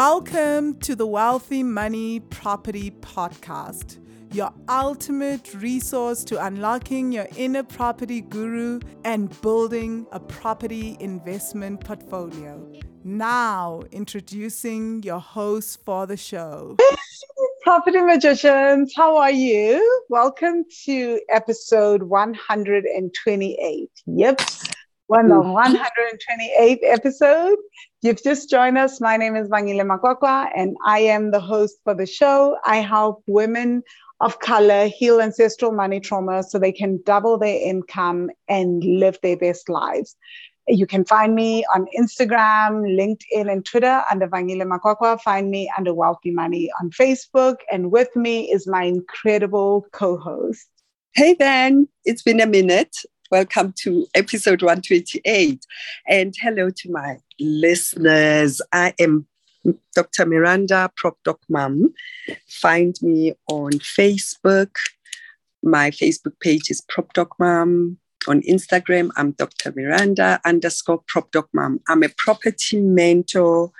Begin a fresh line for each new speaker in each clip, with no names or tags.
Welcome to the Wealthy Money Property Podcast, your ultimate resource to unlocking your inner property guru and building a property investment portfolio. Now, introducing your host for the show.
Property Magicians, how are you? Welcome to episode 128. Yep, one the 128th episode. You've just joined us. My name is Vangile Makwakwa, and I am the host for the show. I help women of color heal ancestral money trauma so they can double their income and live their best lives. You can find me on Instagram, LinkedIn, and Twitter under Vangile Makwakwa. Find me under Wealthy Money on Facebook. And with me is my incredible co host.
Hey, Van. It's been a minute. Welcome to episode 128. And hello to my listeners. I am Dr. Miranda Prop Doc Mum. Find me on Facebook. My Facebook page is Prop Doc Mum. On Instagram, I'm Dr. Miranda underscore Prop Doc Mum. I'm a property mentor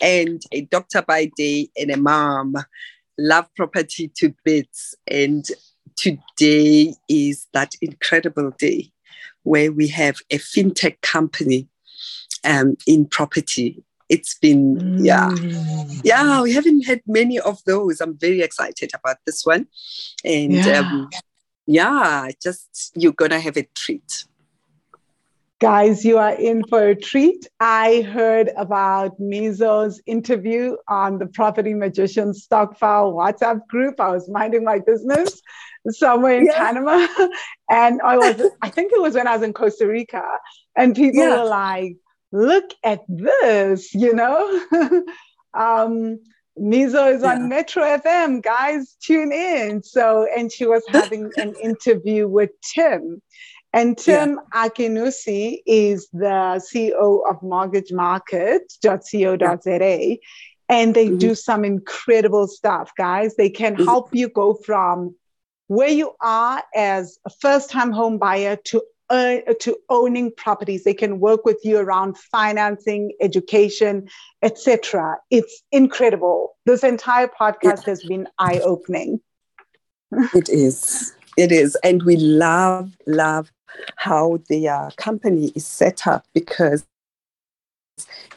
and a doctor by day and a mom. Love property to bits. And today is that incredible day where we have a fintech company um, in property. It's been, mm. yeah, yeah, we haven't had many of those. I'm very excited about this one. And yeah, um, yeah just you're going to have a treat.
Guys, you are in for a treat. I heard about Mizo's interview on the Property Magician Stokvel WhatsApp group. I was minding my business somewhere in yeah. Panama. And I was, I think it was when I was in Costa Rica. And people yeah. were like, look at this, you know? um, Mizo is yeah. on Metro FM, guys, tune in. So, and she was having an interview with Tim. And Tim yeah. Akinusi is the CEO of mortgagemarket.co.za. And they mm-hmm. do some incredible stuff, guys. They can mm-hmm. help you go from where you are as a first time home buyer to uh, to owning properties. They can work with you around financing education etc it's incredible. This entire podcast it, has been eye opening
it is. It is. And we love love how their company is set up because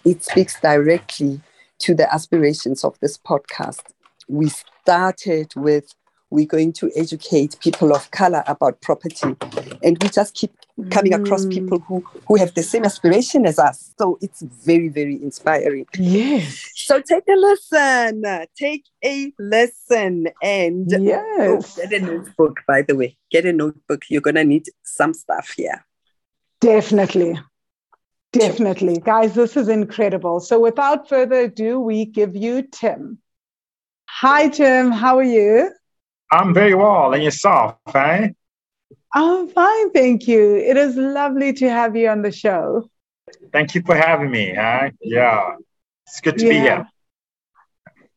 it speaks directly to the aspirations of this podcast. We started with we're going to educate people of color about property. And we just keep coming across mm. people who, who have the same aspiration as us. So it's very, very inspiring.
Yes.
So take a listen. Take a lesson. And
yes.
Oh, get a notebook, by the way. Get a notebook. You're going to need some stuff here.
Definitely. Definitely. Guys, this is incredible. So without further ado, we give you Tim. Hi, Tim. How are you?
I'm very well. And yourself, eh?
I'm fine, thank you. It is lovely to have you on the show.
Thank you for having me. Huh? Yeah, it's good to yeah. be here.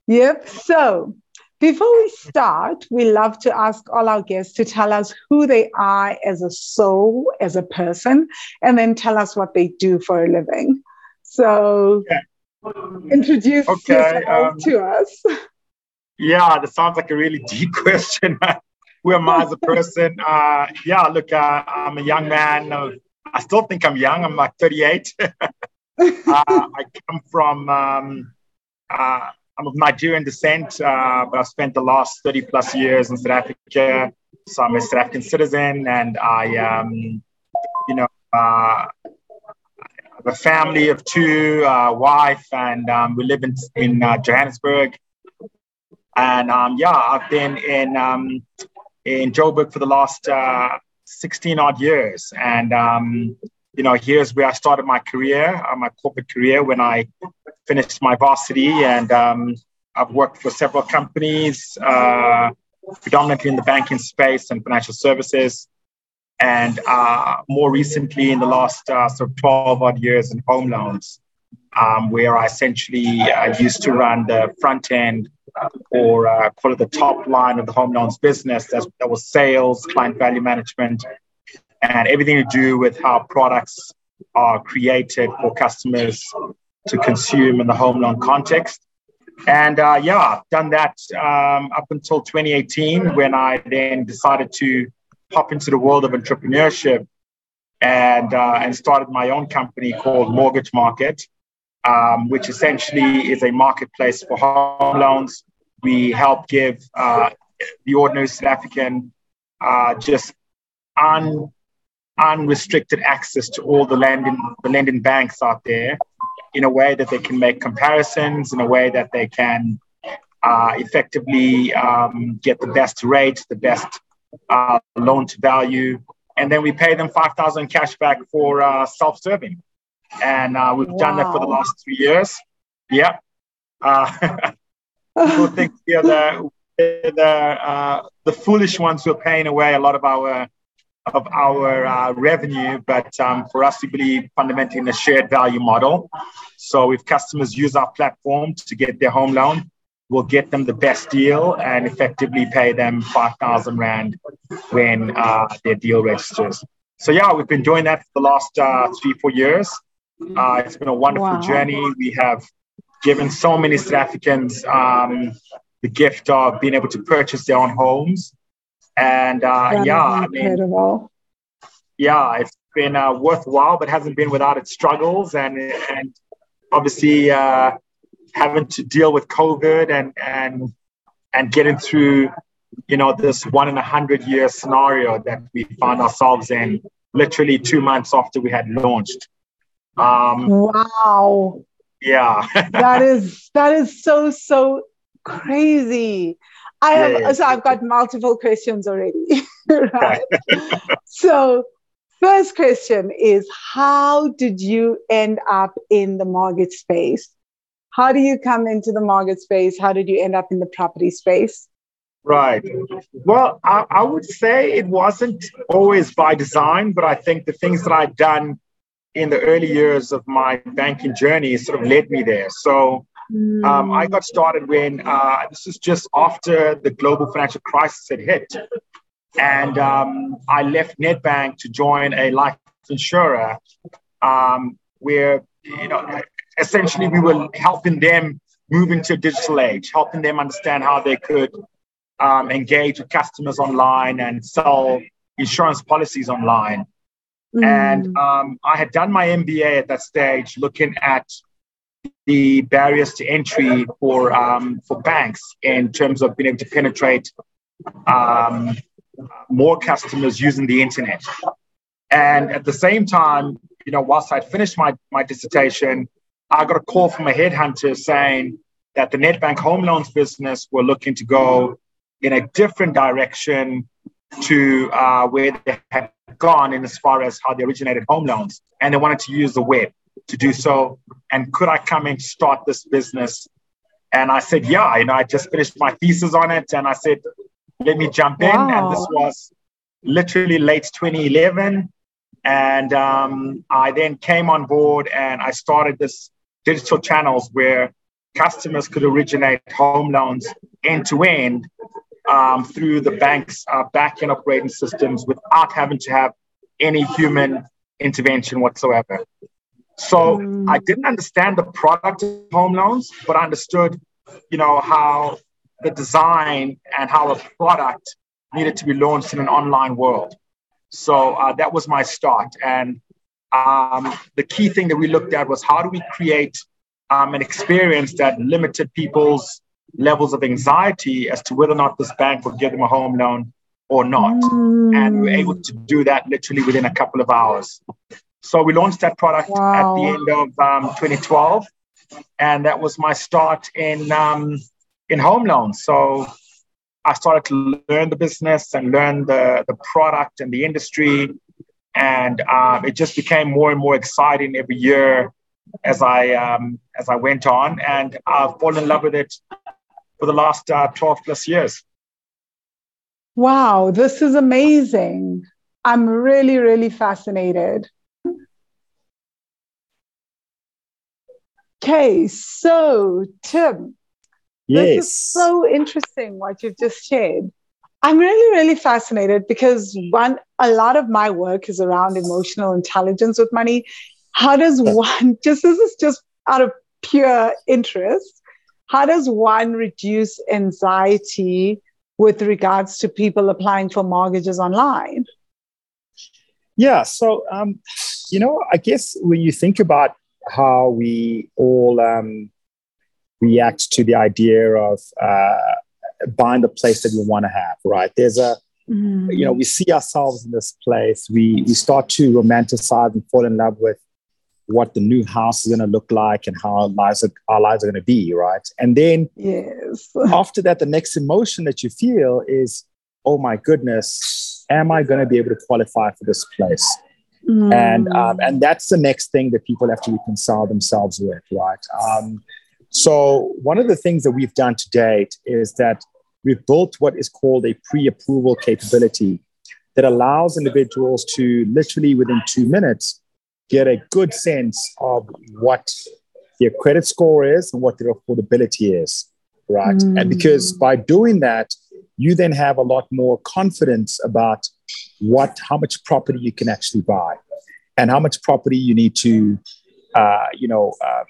Yep. So, before we start, we love to ask all our guests to tell us who they are as a soul, as a person, and then tell us what they do for a living. So, yeah. introduce okay, yourself um, to us.
Yeah, that sounds like a really deep question. Who am I as a person? Uh, yeah, look, uh, I'm a young man. I still think I'm young. I'm like 38. uh, I come from, um, uh, I'm of Nigerian descent, uh, but I've spent the last 30 plus years in South Africa. So I'm a South African citizen and I, um, you know, uh, have a family of two, wife, and um, we live in, in Johannesburg. And um, yeah, I've been in um, in Joburg for the last uh, 16 odd years. And um, you know, here's where I started my career, uh, my corporate career, when I finished my varsity. And um, I've worked for several companies, uh, predominantly in the banking space and financial services. And uh, more recently, in the last uh, sort of 12 odd years in home loans, um, where I essentially uh, used to run the front end or uh, call it the top line of the home loans business. That's, that was sales, client value management, and everything to do with how products are created for customers to consume in the home loan context. And uh, yeah, done that um, up until 2018 when I then decided to hop into the world of entrepreneurship and, uh, and started my own company called Mortgage Market, um, which essentially is a marketplace for home loans. We help give uh, the ordinary South African uh, just un, unrestricted access to all the lending, the lending banks out there in a way that they can make comparisons, in a way that they can uh, effectively um, get the best rate, the best uh, loan to value, and then we pay them 5,000 cash back for uh, self-serving. And uh, we've wow. done that for the last three years. Yeah. Uh, people think we're the, the, uh, the foolish ones who are paying away a lot of our of our uh, revenue, but um, for us, we believe fundamentally in a shared value model. So if customers use our platform to get their home loan, we'll get them the best deal and effectively pay them 5,000 Rand when uh, their deal registers. So yeah, we've been doing that for the last uh, three, four years. Uh, it's been a wonderful wow. journey. We have given so many South Africans um, the gift of being able to purchase their own homes and uh, yeah, I mean, yeah, it's been uh, worthwhile, but hasn't been without its struggles and and obviously uh, having to deal with COVID and and and getting through, you know, this one in a hundred year scenario that we found ourselves in, literally two months after we had launched.
Um, wow.
Yeah.
that is that is so so crazy. I have yeah, so I've got multiple questions already. right. so first question is how did you end up in the mortgage space? How do you come into the mortgage space? How did you end up in the property space?
Right. Well, I, I would say it wasn't always by design, but I think the things that I'd done in the early years of my banking journey sort of led me there. So um, I got started when uh, this is just after the global financial crisis had hit. And um, I left Nedbank to join a life insurer um, where, you know, essentially we were helping them move into a digital age, helping them understand how they could um, engage with customers online and sell insurance policies online. Mm. And um, I had done my MBA at that stage, looking at the barriers to entry for um, for banks in terms of being able to penetrate um, more customers using the internet. And at the same time, you know, whilst I'd finished my, my dissertation, I got a call from a headhunter saying that the Nedbank home loans business were looking to go in a different direction to uh, where they had gone in as far as how they originated home loans. And they wanted to use the web to do so. And could I come and start this business? And I said, yeah, you know, I just finished my thesis on it. And I said, let me jump in. Wow. And this was literally late 2011. And um, I then came on board and I started this digital channels where customers could originate home loans end to end um, through the bank's uh, back-end operating systems without having to have any human intervention whatsoever. So mm. I didn't understand the product of home loans, but I understood, you know, how the design and how a product needed to be launched in an online world. So uh, that was my start. And um, the key thing that we looked at was how do we create um, an experience that limited people's levels of anxiety as to whether or not this bank would give them a home loan or not. Mm. And we were able to do that literally within a couple of hours. So we launched that product wow. at the end of um, 2012, and that was my start in um, in home loans. So I started to learn the business and learn the the product and the industry, and um, it just became more and more exciting every year as I um, as I went on, and I've fallen in love with it for the last uh, 12 plus years.
Wow, this is amazing. I'm really, really fascinated. Okay, so Tim, yes. this is so interesting what you've just shared. I'm really, really fascinated because one, a lot of my work is around emotional intelligence with money. How does one, just this is just out of pure interest, how does one reduce anxiety with regards to people applying for mortgages online?
Yeah, so um, you know, I guess when you think about how we all um, react to the idea of uh, buying the place that we want to have, right? There's a mm. you know, we see ourselves in this place. We we start to romanticize and fall in love with what the new house is going to look like and how our lives are, our lives are going to be, right? And then
yes.
after that, the next emotion that you feel is, oh my goodness, am I going to be able to qualify for this place? Mm. And um, and that's the next thing that people have to reconcile themselves with, right? Um, so one of the things that we've done to date is that we've built what is called a pre-approval capability that allows individuals to literally within two minutes get a good sense of what their credit score is and what their affordability is, right? Mm. And because by doing that, you then have a lot more confidence about what how much property you can actually buy and how much property you need to uh, you know um,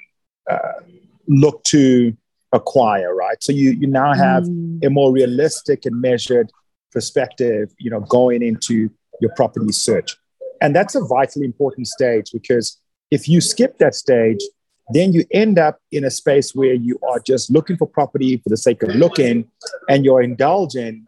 uh, look to acquire right so you you now have mm. a more realistic and measured perspective you know going into your property search and that's a vitally important stage because if you skip that stage then you end up in a space where you are just looking for property for the sake of looking and you're indulging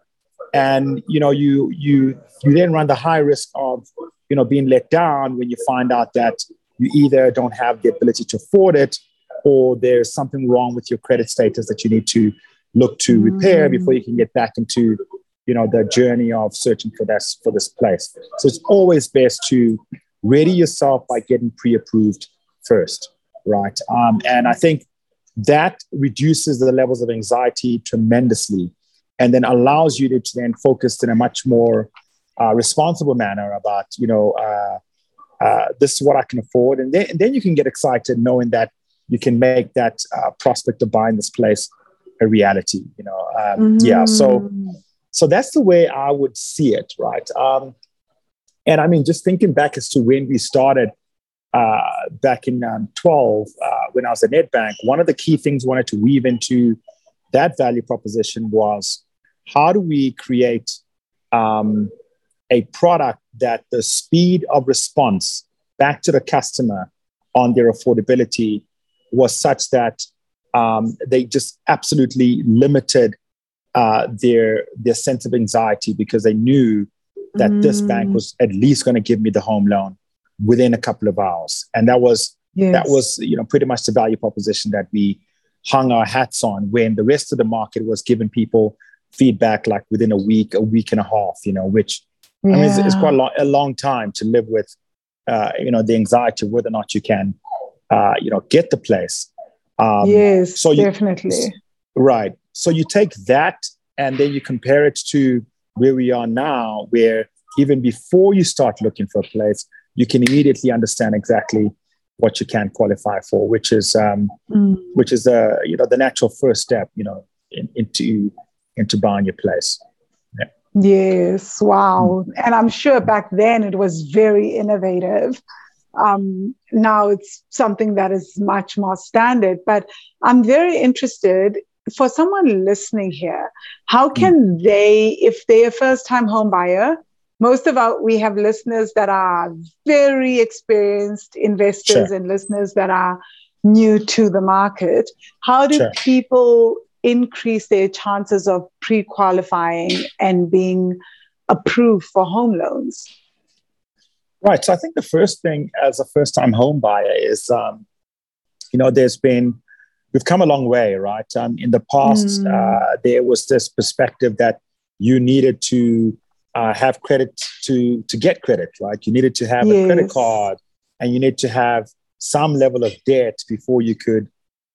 and you know you you you then run the high risk of you know being let down when you find out that you either don't have the ability to afford it or there's something wrong with your credit status that you need to look to repair mm. before you can get back into you know the journey of searching for this for this place so it's always best to ready yourself by getting pre-approved first right um, and i think that reduces the levels of anxiety tremendously and then allows you to, then focus in a much more uh, responsible manner about you know uh, uh, this is what I can afford, and then and then you can get excited knowing that you can make that uh, prospect of buying this place a reality. You know, um, mm-hmm. yeah. So so that's the way I would see it, right? Um, and I mean, just thinking back as to when we started. Uh, back in um, 12, uh, when I was at Nedbank, one of the key things we wanted to weave into that value proposition was how do we create um, a product that the speed of response back to the customer on their affordability was such that um, they just absolutely limited uh, their their sense of anxiety because they knew that mm. this bank mm. was at least going to give me the home loan within a couple of hours, and that was yes. that was you know pretty much the value proposition that we hung our hats on when the rest of the market was giving people feedback like within a week, a week and a half, you know, which yeah. I mean, it's, it's, quite a long, a long time to live with, uh, you know, the anxiety of whether or not you can, uh, you know, get the place.
Um, yes, so you, definitely.
Right. So you take that and then you compare it to where we are now, where even before you start looking for a place, you can immediately understand exactly what you can qualify for, which is um, mm. which is the you know the natural first step, you know, in, into into buying your place.
Yeah. Yes, wow, mm. and I'm sure back then it was very innovative. Um, now it's something that is much more standard. But I'm very interested for someone listening here. How mm. can they, if they're a first-time home buyer, most of our we have listeners that are very experienced investors sure. and listeners that are new to the market how do sure. people increase their chances of pre-qualifying and being approved for home loans
right so i think the first thing as a first time home buyer is um, you know there's been we've come a long way right um, in the past mm. uh, there was this perspective that you needed to uh, have credit to to get credit, right? You needed to have yes. a credit card, and you need to have some level of debt before you could,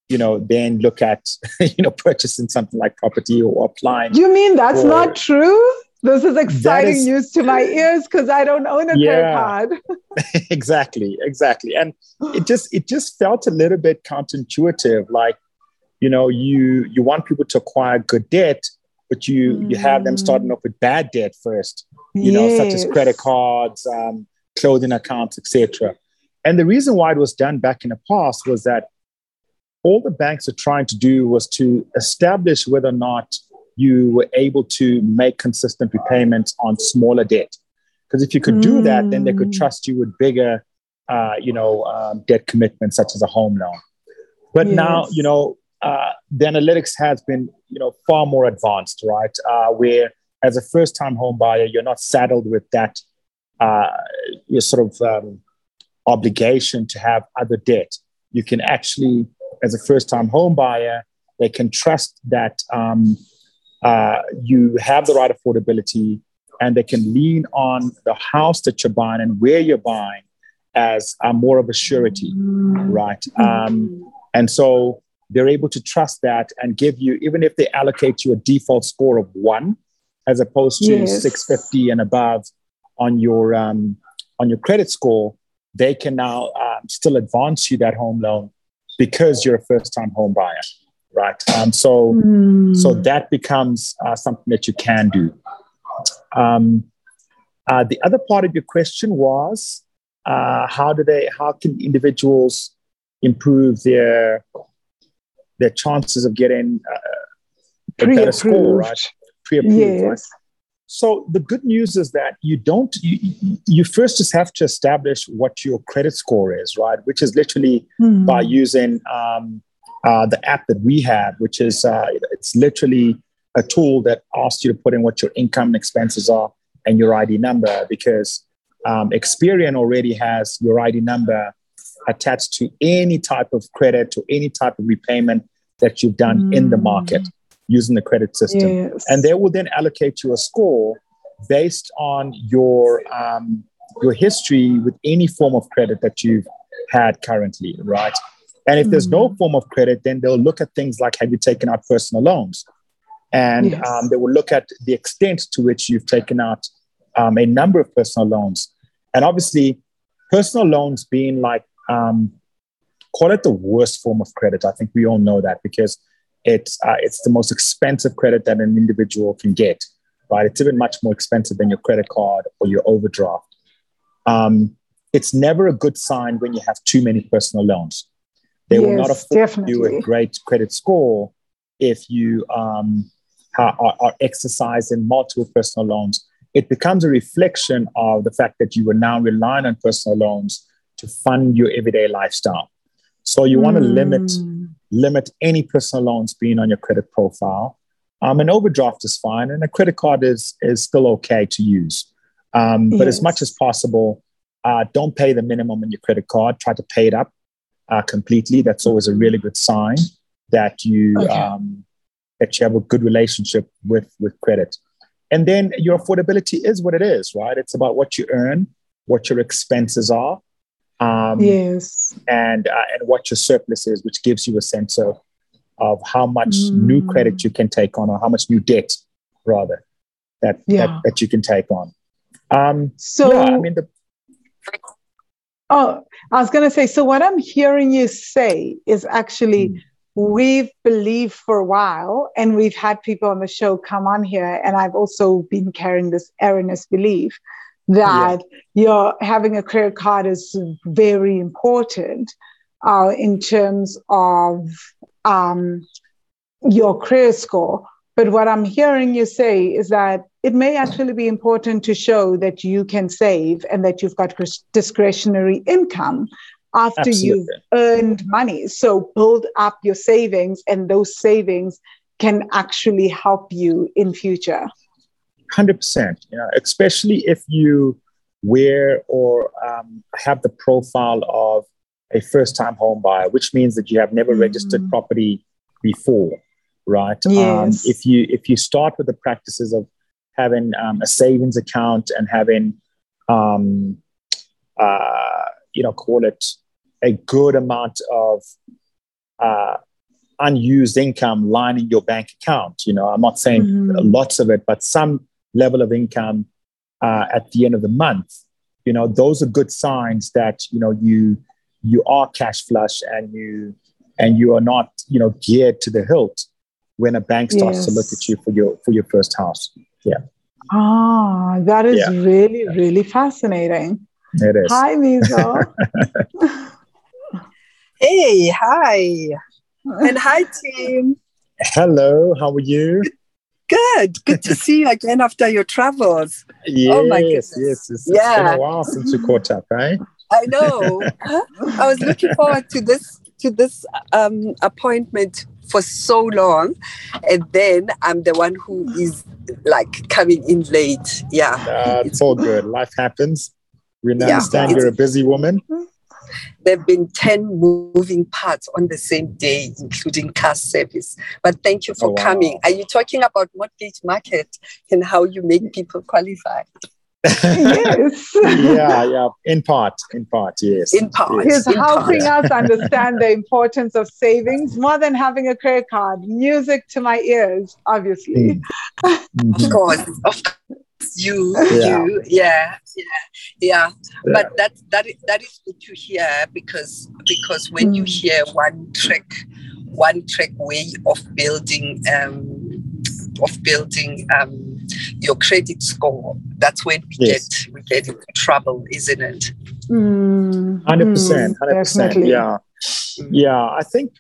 you know, then look at you know purchasing something like property or applying.
You mean that's for, not true? This is exciting is, news to my ears because I don't own a yeah, credit card.
exactly, exactly, and it just it just felt a little bit counterintuitive, like you know you you want people to acquire good debt but you mm. you have them starting off with bad debt first you yes. know such as credit cards um, clothing accounts etc and the reason why it was done back in the past was that all the banks are trying to do was to establish whether or not you were able to make consistent repayments on smaller debt. Because if you could do that, then they could
Mm.
trust you with bigger, uh, you know, um, debt commitments such as a home loan. But now, you know, uh, the analytics has been, you know, far more advanced, right? Uh, where as a first-time home buyer, you're not saddled with that, uh, your sort of um, obligation to have other debt. You can actually, as a first-time home buyer, they can trust that um, uh, you have the right affordability, and they can lean on the house that you're buying and where you're buying as uh, more of a surety, right? Um, and so they're able to trust that and give you, even if they allocate you a default score of one, as opposed to
Yes.
650 and above on your um, on your credit score, they can now um, still advance you that home loan because you're a first time home buyer, right? Um, so so
Mm.
that becomes uh, something that you can do. Um, uh, the other part of your question was uh, how do they how can individuals improve their their chances of getting uh, a better score, right? Pre-approved, right?
Yes.
So the good news is that you don't you, you- you first just have to establish what your credit score is, right? Which is literally
Mm.
by using um, uh, the app that we have, which is uh, it's literally a tool that asks you to put in what your income and expenses are and your ID number because um, Experian already has your ID number attached to any type of credit or any type of repayment that you've done in the market using the credit system
Yes.
and they will then allocate you a score based on your um, your history with any form of credit that you've had currently, right? And if there's no form of credit, then they'll look at things like have you taken out personal loans, and
Yes.
um, they will look at the extent to which you've taken out um, a number of personal loans, and obviously, personal loans being like um, call it the worst form of credit. I think we all know that because it's uh, it's the most expensive credit that an individual can get, right? It's even much more expensive than your credit card or your overdraft. Um, it's never a good sign when you have too many personal loans. They will not
Yes,
afford you a great credit score if you um, are, are exercising multiple personal loans. It becomes a reflection of the fact that you are now relying on personal loans to fund your everyday lifestyle. So you want to limit
Mm.
limit any personal loans being on your credit profile. Um, an overdraft is fine, and a credit card is is still okay to use. Um, but as much as possible, uh, don't pay the minimum on your credit card. Try to pay it up uh, completely. That's always a really good sign that you
Okay.
um, that you have a good relationship with with credit. And then your affordability is what it is, right? It's about what you earn, what your expenses are, um,
Yes.
and uh, and what your surplus is, which gives you a sense of of how much
Mm.
new credit you can take on, or how much new debt, rather, that
Yeah.
that, that you can take on. Um,
So,
yeah, I mean, the,
oh, I was going to say, so what I'm hearing you say is actually
Mm.
we've believed for a while, and we've had people on the show come on here, and I've also been carrying this erroneous belief that you're having a credit card is very important uh, in terms of um, your credit score. But what I'm hearing you say is that it may actually be important to show that you can save and that you've got discretionary income after you've earned money. So build up your savings, and those savings can actually help you in future.
Hundred percent. You know, especially if you wear or um, have the profile of a first-time home buyer, which means that you have never registered
Mm.
property before, right? Um,
Yes.
if you if you start with the practices of having um, a savings account and having, um, uh, you know, call it a good amount of uh, unused income lining your bank account. You know, I'm not saying
Mhm.
lots of it, but some level of income uh, at the end of the month. You know, those are good signs that you know you you are cash flush and you and you are not you know geared to the hilt when a bank starts to look at you for your for your first house.
Ah, that is
Yeah.
really, really fascinating.
It is.
Hi, Miso.
Hey, hi. And hi, Tim.
Hello, how are you?
Good. Good to see you again after your travels.
Yes,
Oh my goodness.
yes. It's,
Yeah.
it's been a while since we caught up, right?
I know. I was looking forward to this to this um, appointment for so long, and then I'm the one who is like coming in late. Yeah,
Uh, it's all good. Life happens. We understand you're a busy woman.
there've been ten moving parts on the same day, including car service. But thank you for
Oh, wow.
coming. Are you talking about mortgage market and how you make people qualify?
Yes.
yeah, yeah. In part, in part, yes.
In part.
Yes.
He's
in
helping
part.
us understand the importance of savings more than having a credit card. Music to my ears, obviously.
Of
Mhm.
course, of course, you,
Yeah.
you, yeah, yeah, yeah. But that that is, that is good to hear because because when you
Mm.
hear one track, one track way of building um of building um your credit score, that's when we
Yes.
get we get into trouble, isn't it?
Mm,
Hundred percent,
mm,
hundred percent. Yeah, yeah. I think,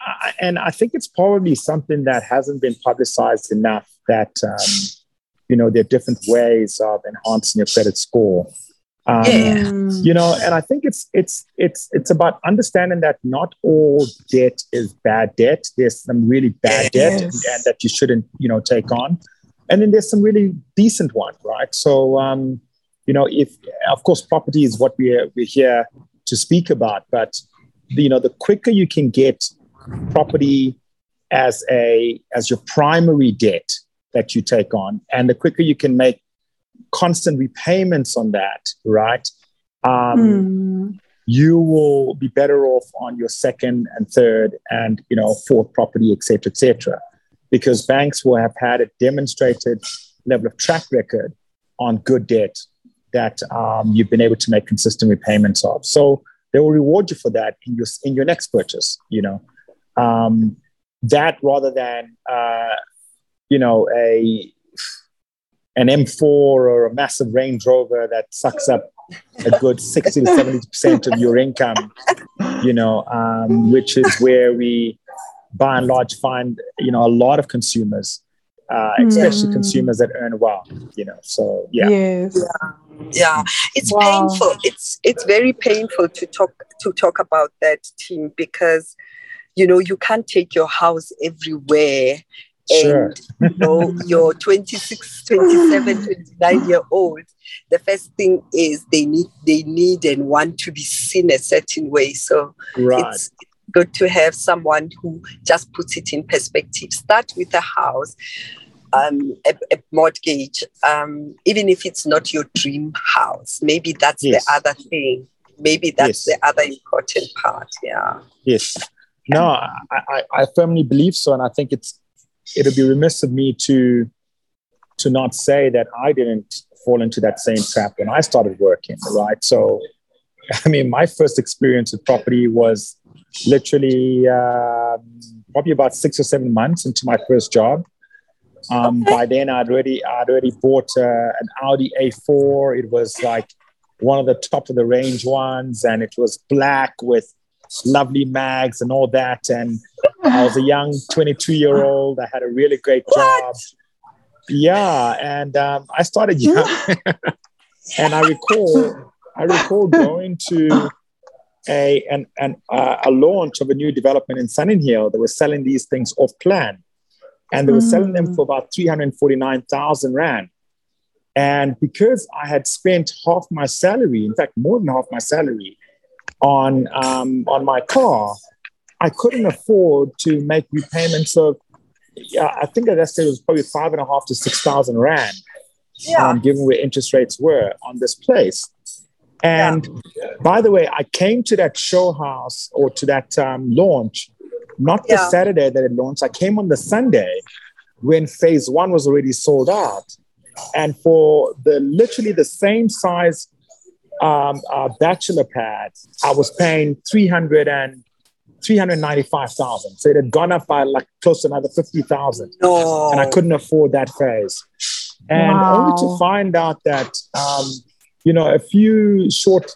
I- and I think it's probably something that hasn't been publicized enough. That um, you know, there are different ways of enhancing your credit score. Um,
Yeah.
Mm,
You know, and I think it's it's it's it's about understanding that not all debt is bad debt. There's some really bad debt and, and that you shouldn't, you know, take on, and then there's some really decent one, right? So, um, you know, if of course property is what we're we're here to speak about, but you know, the quicker you can get property as a as your primary debt that you take on, and the quicker you can make constant repayments on that, right? Um,
mm,
you will be better off on your second and third and you know fourth property, et cetera, et cetera, because banks will have had a demonstrated level of track record on good debt that um, you've been able to make consistent repayments of. So they will reward you for that in your in your next purchase. You know um, that rather than uh, you know a an M4 or a massive Range Rover that sucks up a good 60 to 70% of your income, you know, um, which is where we, by and large, find, you know, a lot of consumers, uh, especially
Mm.
consumers that earn well, you know. So, yeah.
Yes.
Yeah, it's
Wow.
painful. It's it's very painful to talk to talk about that Tim because you know you can't take your house everywhere
Sure.
and you know your 26 27 29 year old the first thing is they need they need and want to be seen a certain way so
Right.
it's good to have someone who just puts it in perspective. Start with a house, um, a, a mortgage, um, even if it's not your dream house. Maybe that's
Yes.
the other thing. Maybe that's
Yes.
the other important part. Yeah.
Yes. No, I, I, I firmly believe so, and I think it's it'll be remiss of me to to not say that I didn't fall into that same trap when I started working. Right. So, I mean, my first experience with property was literally um, probably about six or seven months into my first job. Um, By then, I'd already I'd already bought uh, an Audi A4. It was like one of the top of the range ones, and it was black with lovely mags and all that. And I was a young 22 year old. I had a really great job. Yeah, and um, I started young, and I recall I recall going to a an, an uh, a launch of a new development in Sunninghill that was selling these things off plan, and they were selling them for about 349,000 rand. And because I had spent half my salary, in fact, more than half my salary, on um, on my car, I couldn't afford to make repayments of. Yeah, I think at that stage it was probably five and a half to six thousand rand,
Yeah.
um, given where interest rates were on this place. And by the way, I came to that show house or to that um, launch, not the
Yeah.
Saturday that it launched. I came on the Sunday when phase one was already sold out. And for the literally the same size um, uh, bachelor pad, I was paying 300 and 395,000. So it had gone up by like close to another 50,000
No.
and I couldn't afford that phase. And only to find out that, um, you know, a few short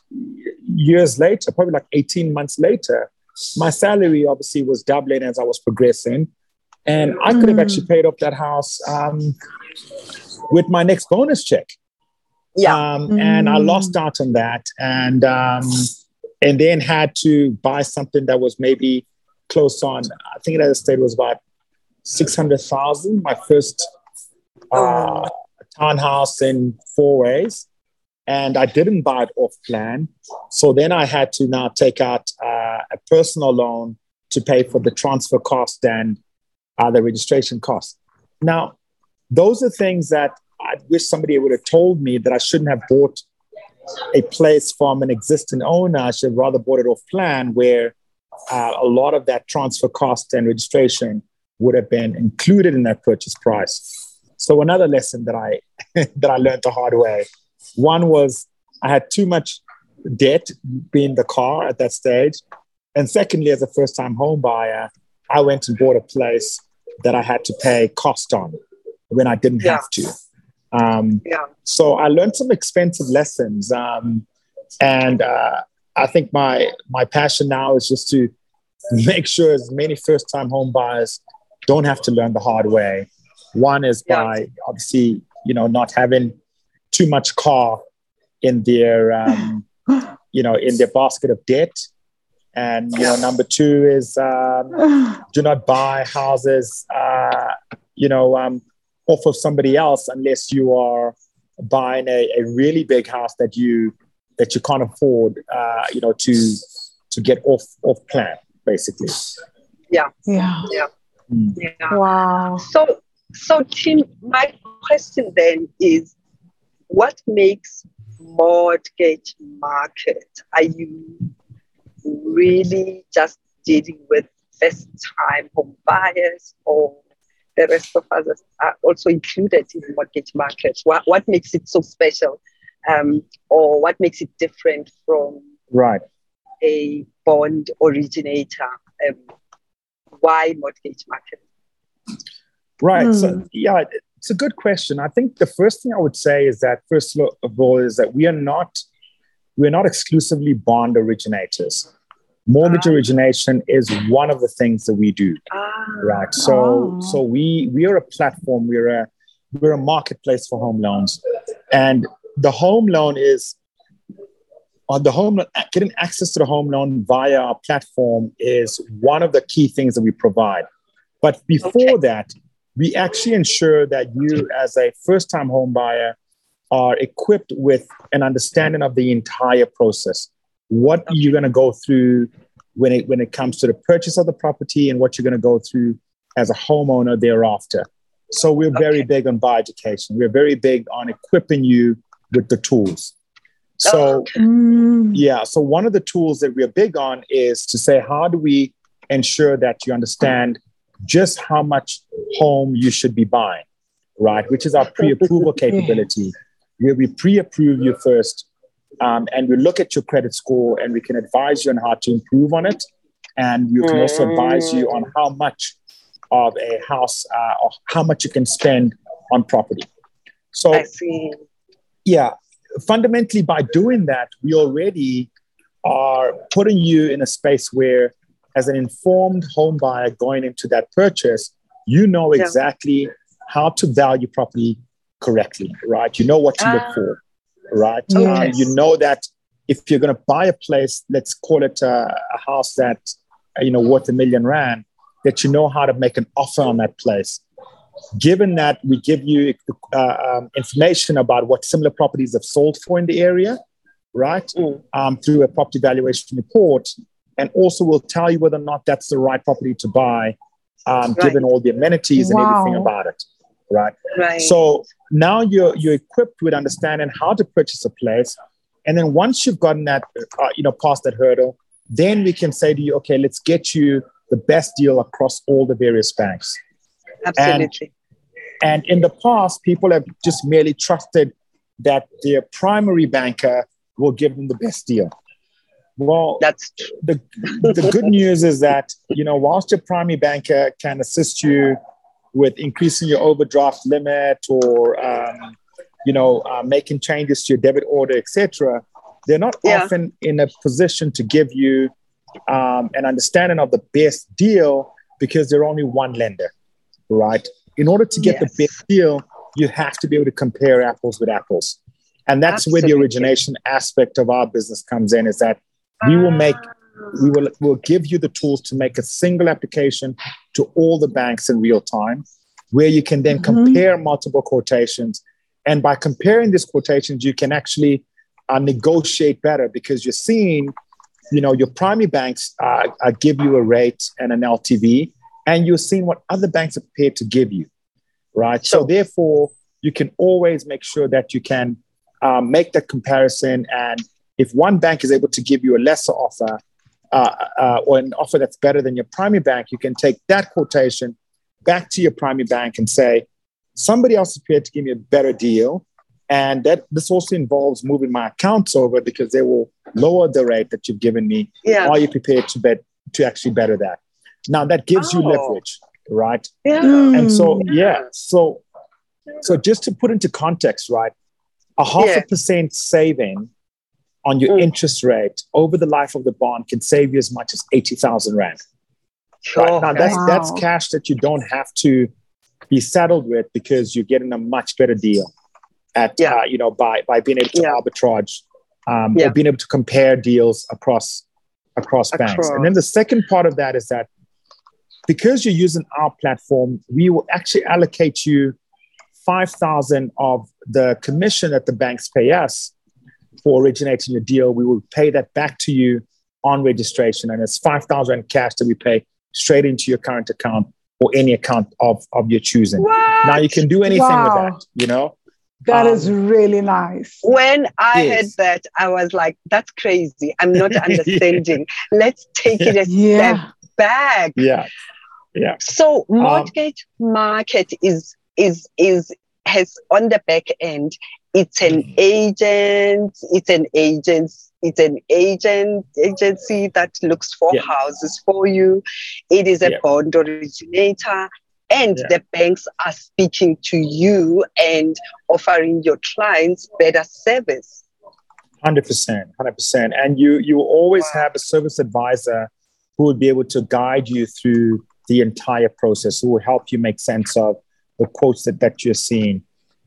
years later, probably like 18 months later, my salary obviously was doubling as I was progressing. And I could have
Mm.
actually paid off that house um, with my next bonus check.
Yeah.
Um, And I
Mm.
lost out on that. And, um, and then had to buy something that was maybe close on, I think at the state was about 600,000, my first uh, townhouse in Fourways. And I didn't buy it off plan. So then I had to now take out uh, a personal loan to pay for the transfer cost and uh, the registration cost. Now, those are things that I wish somebody would have told me that I shouldn't have bought a place from an existing owner. I should have rather bought it off plan where uh, a lot of that transfer cost and registration would have been included in that purchase price. So another lesson that I that I learned the hard way. One was I had too much debt being the car at that stage. And secondly, as a first-time home buyer, I went and bought a place that I had to pay cost on when I didn't
Yeah.
have to. Um,
Yeah.
so I learned some expensive lessons, um, and uh, I think my my passion now is just to make sure as many first time home buyers don't have to learn the hard way. One is
Yeah.
by obviously you know not having too much car in their um, you know in their basket of debt, and you know number two is um, do not buy houses, uh, you know, um, off of somebody else unless you are buying a, a really big house that you that you can't afford, uh, you know, to to get off off plan, basically.
yeah.
Mm.
Yeah.
Wow.
So, so Tim, my question then is, what makes mortgage market? Are you really just dealing with first-time home buyers, or the rest of us are also included in mortgage market? What what makes it so special, um, or what makes it different from
Right.
a bond originator? Um, why mortgage market?
Right. So yeah, it's a good question. I think the first thing I would say is that first of all is that we are not we're not exclusively bond originators. Mortgage
Ah.
origination is one of the things that we do.
Ah,
right so
Oh.
so we we are a platform we're a we're a marketplace for home loans and the home loan is on the home getting access to the home loan via our platform is one of the key things that we provide but before
Okay.
that we actually ensure that you as a first time home buyer are equipped with an understanding of the entire process what you're going to go through when it when it comes to the purchase of the property and what you're going to go through as a homeowner thereafter. So we're very
Okay.
big on buy education. We're very big on equipping you with the tools. So
Oh,
Mm.
yeah, so one of the tools that we're big on is to say how do we ensure that you understand just how much home you should be buying, right? Which is our pre-approval capability, where we pre-approve you first um, and we look at your credit score and we can advise you on how to improve on it. And we can also advise you on how much of a house uh, or how much you can spend on property. So,
I see.
yeah, fundamentally, by doing that, we already are putting you in a space where, as an informed home buyer going into that purchase, you know exactly how to value property correctly, right? You know what to
Ah.
look for, right?
Yes.
Um, you know that if you're going to buy a place, let's call it a, a house that uh, you know worth a million rand, that you know how to make an offer on that place. Given that we give you uh, um, information about what similar properties have sold for in the area, right,
Mm.
um, through a property valuation report, and also will tell you whether or not that's the right property to buy, um,
Right.
given all the amenities and everything about it, right?
Right.
So now you're you're equipped with understanding how to purchase a place, and then once you've gotten that, uh, you know, past that hurdle, then we can say to you, okay, let's get you the best deal across all the various banks.
Absolutely.
And in the past, people have just merely trusted that their primary banker will give them the best deal. Well,
That's
the, the good news is that, you know, whilst your primary banker can assist you with increasing your overdraft limit or, um, you know, uh, making changes to your debit order, etc., they're not
Yeah.
often in a position to give you um, an understanding of the best deal because they're only one lender, right? In order to get
Yes.
the best deal, you have to be able to compare apples with apples. And that's where the origination aspect of our business comes in is that we will make we will will give you the tools to make a single application to all the banks in real time where you can then
Mhm.
compare multiple quotations. And by comparing these quotations you can actually uh, negotiate better because you're seeing you know your primary banks uh, uh, give you a rate and an ltv and you're seeing what other banks are prepared to give you right? So therefore you can always make sure that you can um, make that comparison and if one bank is able to give you a lesser offer uh, uh, or an offer that's better than your primary bank, you can take that quotation back to your primary bank and say, somebody else appeared to give me a better deal. And that this also involves moving my accounts over because they will lower the rate that you've given me.
Yeah.
Are you prepared to bet to actually better that? Now that gives you
Oh.
leverage, right?
Yeah.
And so,
Mm.
yeah, so so just to put into context, right, a half
Yeah.
a percent saving on your
Mm.
interest rate over the life of the bond can save you as much as eighty thousand rand.
Sure.
Right now, that's
Wow.
that's cash that you don't have to be saddled with because you're getting a much better deal at
Yeah.
uh, you know by by being able to
Yeah.
arbitrage um,
Yeah.
or being able to compare deals across across banks. And then the second part of that is that because you're using our platform, we will actually allocate you five thousand of the commission that the banks pay us for originating your deal. We will pay that back to you on registration, and it's five thousand cash that we pay straight into your current account or any account of of your choosing.
What?
Now you can do anything
Wow.
with that, you know.
That
Um,
is really nice.
when I
Yes.
heard that, I was like, that's crazy. I'm not understanding. Let's take it a step
Yeah.
back.
Yeah, yeah,
So
Um,
mortgage market is is is has on the back end. It's an
Mm-hmm.
agent. It's an agent. It's an agent agency that looks for
Yeah.
houses for you. It is a
Yeah.
bond originator, and
Yeah.
the banks are speaking to you and offering your clients better service.
hundred percent, hundred percent. And you you always
Wow.
have a service advisor who will be able to guide you through the entire process, who will help you make sense of the quotes that, that you're seeing.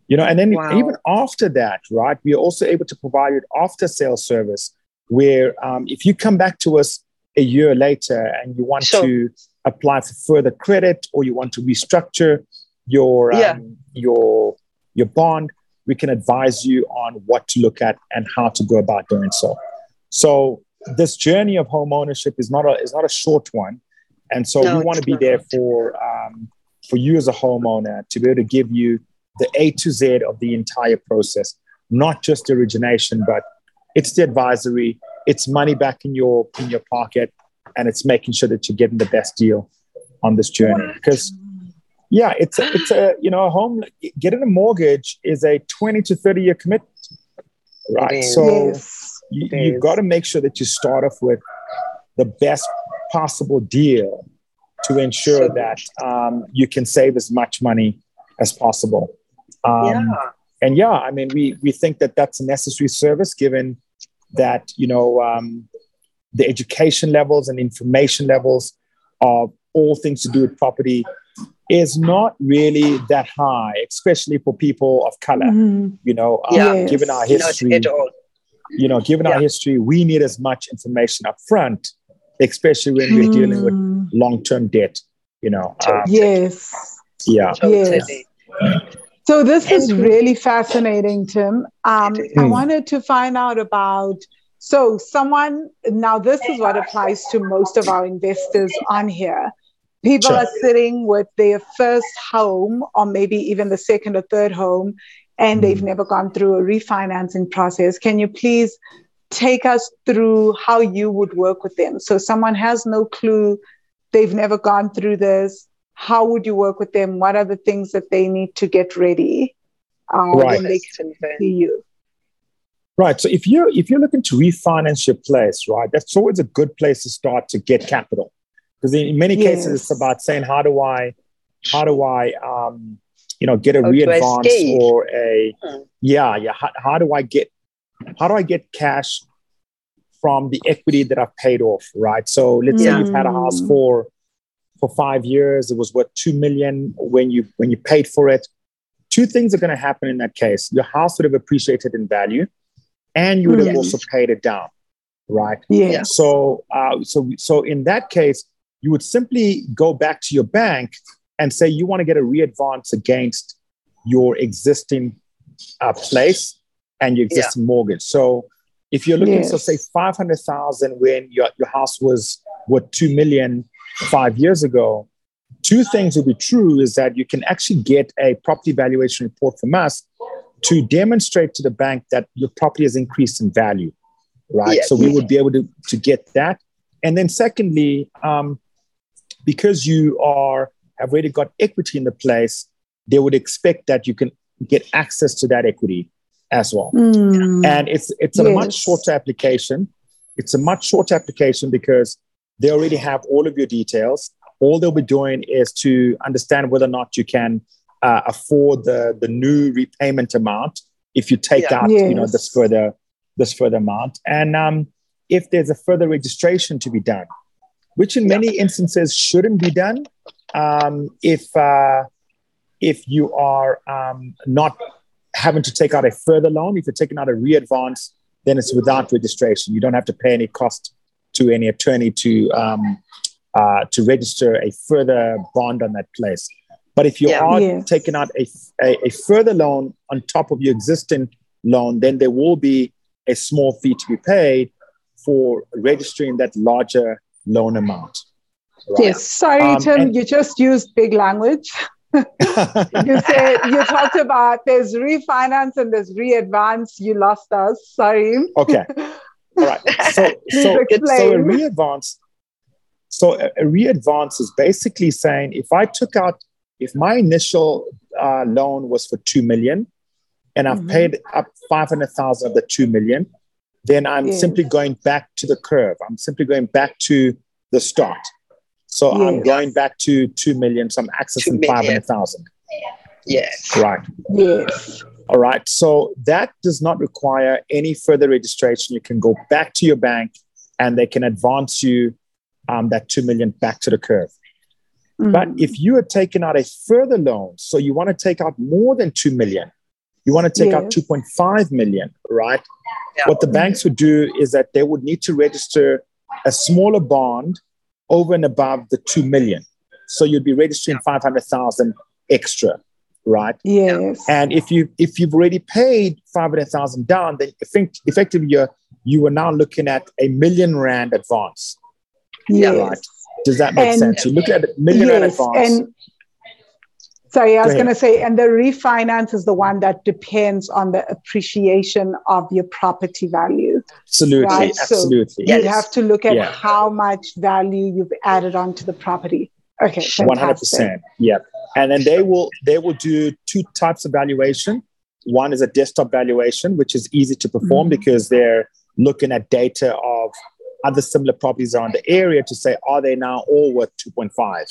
You know, and then
Wow.
even after that, right, we are also able to provide an after sales service where um, if you come back to us a year later and you want
Sure.
to apply for further credit or you want to restructure your um, your your bond, we can advise you on what to look at and how to go about doing so. So this journey of home ownership is not a is not a short one, and so
No,
we want to be there for um, for you as a homeowner to be able to give you the A to Z of the entire process, not just origination, but it's the advisory, it's money back in your in your pocket, and it's making sure that you're getting the best deal on this journey. Because yeah, it's a, it's a you know a home getting a mortgage is a 20 to 30 year commitment, right? So
yes.
you, you've got to make sure that you start off with the best possible deal to ensure that um, you can save as much money as possible. Um,
yeah.
And yeah, I mean, we we think that that's a necessary service given that you know um, the education levels and information levels of all things to do with property is not really that high, especially for people of color.
Mhm.
You know, um,
Yes.
given our
Not
history,
at all.
you know, given our history, we need as much information up front, especially when we're dealing with
Mm.
long-term debt. You know, um,
Yes.
yeah,
Totally.
So this is really fascinating, Tim. Um, I wanted to find out about. So someone now this is what applies to most of our investors on here. People
Sure.
are sitting with their first home, or maybe even the second or third home, and they've
Mm.
never gone through a refinancing process. Can you please take us through how you would work with them? So someone has no clue, they've never gone through this how would you work with them? What are the things that they need to get ready uh,
Right.
when they see you?
right. So if you're if you're looking to refinance your place, right, that's always a good place to start to get capital, because in many cases
Yes.
it's about saying how do I, how do I, um, you know, get a
How do
readvance or a,
Hmm.
yeah, yeah. How, how do I get, how do I get cash from the equity that I've paid off, right? So let's say you've had a house
Mm.
for for five years. It was worth two million when you when you paid for it. Two things are going to happen in that case. Your house would have appreciated in value, and you would have
Yes.
also paid it down, right?
Yes.
So, uh, so, so in that case, you would simply go back to your bank and say you want to get a readvance against your existing uh, place and your existing mortgage. So, if you're looking, so
Yes.
say five hundred thousand when your your house was worth two million five years ago, two things will be true: is that you can actually get a property valuation report from us to demonstrate to the bank that your property has increased in value right?
Yes.
So we would be able to, to get that. And then secondly, um, because you are have already got equity in the place, they would expect that you can get access to that equity as well.
Mm.
And it's it's a much shorter application. It's a much shorter application because they already have all of your details. All they'll be doing is to understand whether or not you can uh, afford the the new repayment amount if you take
Yeah.
out you know this further this further amount, and um, if there's a further registration to be done, which in
Yeah.
many instances shouldn't be done um, if uh, if you are um, not having to take out a further loan. If you're taking out a readvance, then it's without registration. You don't have to pay any cost to any attorney to um, uh, to register a further bond on that place. But if you
Yeah.
are
Yes.
taking out a, a, a further loan on top of your existing loan, then there will be a small fee to be paid for registering that larger loan amount. Right?
Yes. Sorry,
Um,
Tim,
and-
you just used big language. You said you talked about there's refinance and there's readvance. You lost us. Sorry.
okay. All right. So, so, so a readvance. So a, a readvance is basically saying if I took out, if my initial uh, loan was for two million, and I've
Mhm.
paid up five hundred thousand of the two million, then I'm
Yes.
simply going back to the curve. I'm simply going back to the start. So I'm going back to two million. So I'm accessing five hundred thousand.
Yes.
Right.
Yes.
All right. So that does not require any further registration. You can go back to your bank and they can advance you um, that 2 million back to the curve. But
Mm.
if you are taking out a further loan, so you want to take out more than 2 million, you want to take out 2.5 million, right?
Yeah.
What the banks would do is that they would need to register a smaller bond over and above the 2 million. So you'd be registering 500,000 extra, right?
yes.
And if you if you've already paid five hundred thousand down, then effect, effectively you're you are now looking at a million rand advance.
yes.
Right. Does that make
And-
sense? You look at a million rand advance.
And sorry, I was
Go
going to say, and the refinance is the one that depends on the appreciation of your property value.
absolutely,
right, so
absolutely.
You
Yes.
have to look at
Yeah.
how much value you've added onto the property. Okay,
100%. Yeah. And then they will they will do two types of valuation. One is a desktop valuation, which is easy to perform
Mhm.
because they're looking at data of other similar properties around the area to say, are they now all worth 2.5?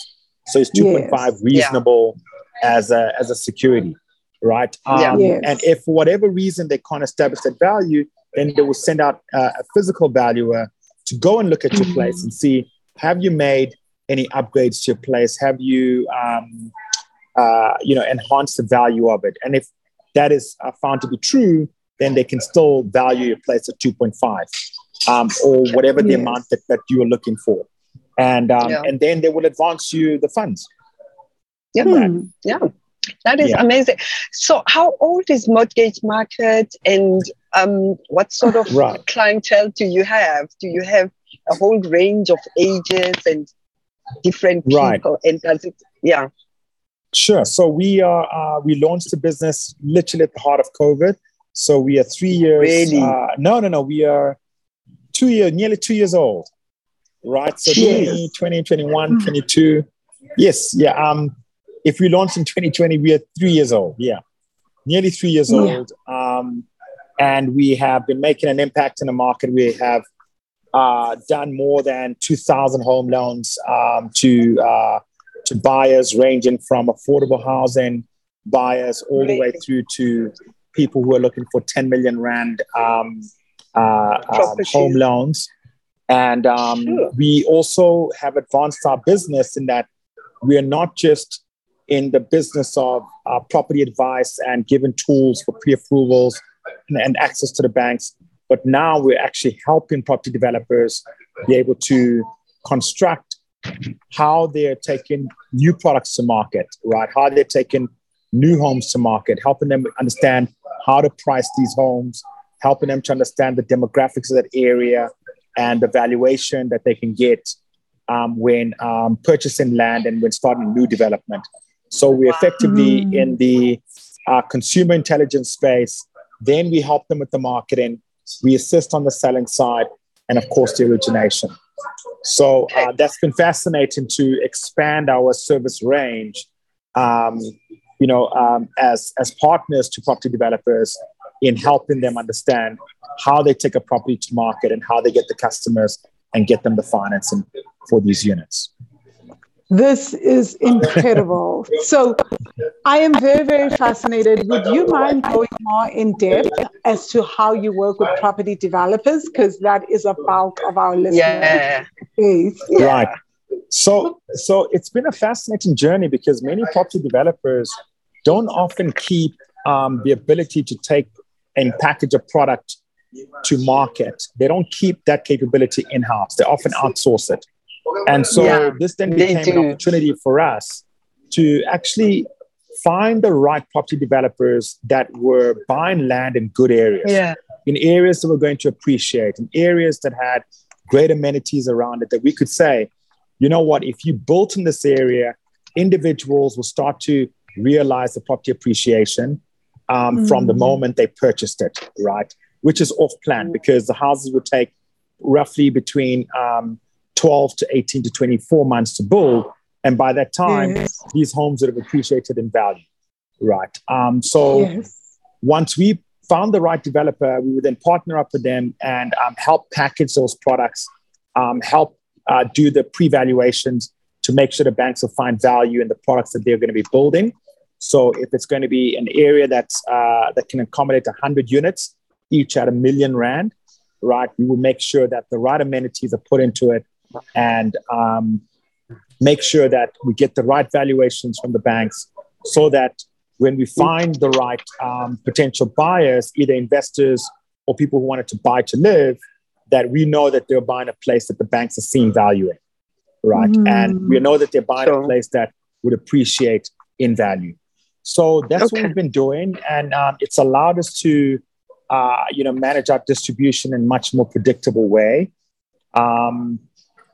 So is 2.5
Yes.
reasonable as a as a security, right?
Yeah.
Um,
Yes.
And if for whatever reason they can't establish that value, then they will send out uh, a physical valuer to go and look at your
Mhm.
place and see have you made any upgrades to your place? Have you um, uh, you know enhanced the value of it? And if that is uh, found to be true, then they can still value your place at 2.5 um, or whatever the
Yes.
amount that, that you are looking for. And um,
Yeah.
and then they will advance you the funds.
Yeah.
Hmm.
Yeah. That is
Yeah.
amazing. So, how old is mortgage market, and um, what sort of
Right.
clientele do you have? Do you have a whole range of ages and different
Right.
people? And does it? Yeah.
Sure. So we are uh, we launched the business literally at the heart of COVID. So we are three years.
Really?
Uh, no, no, no. We are two years, nearly two years old. Right. So
Yes.
20, 20, 21, 22. Yes. Yeah. Um, if we launched in 2020, we are three years old. Yeah. Nearly three years
Yeah.
old. Um, and we have been making an impact in the market. We have uh, done more than 2,000 home loans um, to uh, to buyers ranging from affordable housing buyers all the way through to people who are looking for 10 million rand um, uh, um, home loans. And um, sure. we also have advanced our business in that we are not just in the business of uh, property advice and giving tools for pre approvals and, and, access to the banks, but now we're actually helping property developers be able to construct how they're taking new products to market, right? How they're taking new homes to market, helping them understand how to price these homes, helping them to understand the demographics of that area and the valuation that they can get um, when um, purchasing land and when starting new development. So we're effectively mm. in the uh, consumer intelligence space. Then we help them with the marketing. We assist on the selling side, and of course the origination. So uh, that's been fascinating to expand our service range. Um, you know, um, as as partners to property developers in helping them understand how they take a property to market and how they get the customers and get them the financing for these units.
This is incredible. so, I am very, very fascinated. Would you mind going more in depth as to how you work with property developers? Because that is a bulk of our listeners.
Yeah.
yeah.
Right. So, so it's been a fascinating journey because many property developers don't often keep um, the ability to take and package a product to market. They don't keep that capability in house. They often outsource it. And so yeah, this then became an opportunity for us to actually find the right property developers that were buying land in good areas,
yeah.
in areas that were going to appreciate, in areas that had great amenities around it, that we could say, you know what, if you built in this area, individuals will start to realize the property appreciation um, mm. from the moment they purchased it, right? Which is off plan because the houses would take roughly between um, 12 to 18 to 24 months to build. And by that time, yes. these homes would have appreciated in value, right? Um, so yes. once we found the right developer, we would then partner up with them and um, help package those products, um, help uh, do the pre valuations to make sure the banks will find value in the products that they're going to be building. So if it's going to be an area that's uh, that can accommodate 100 units, each at a million rand, right? We will make sure that the right amenities are put into it and um, make sure that we get the right valuations from the banks so that when we find the right um, potential buyers, either investors or people who wanted to buy to live, that we know that they're buying a place that the banks are seeing value in, right? Mm. And we know that they're buying a place that would appreciate in value. So that's okay. what we've been doing, and um, it's allowed us to, uh, you know, manage our distribution in much more predictable way. Um,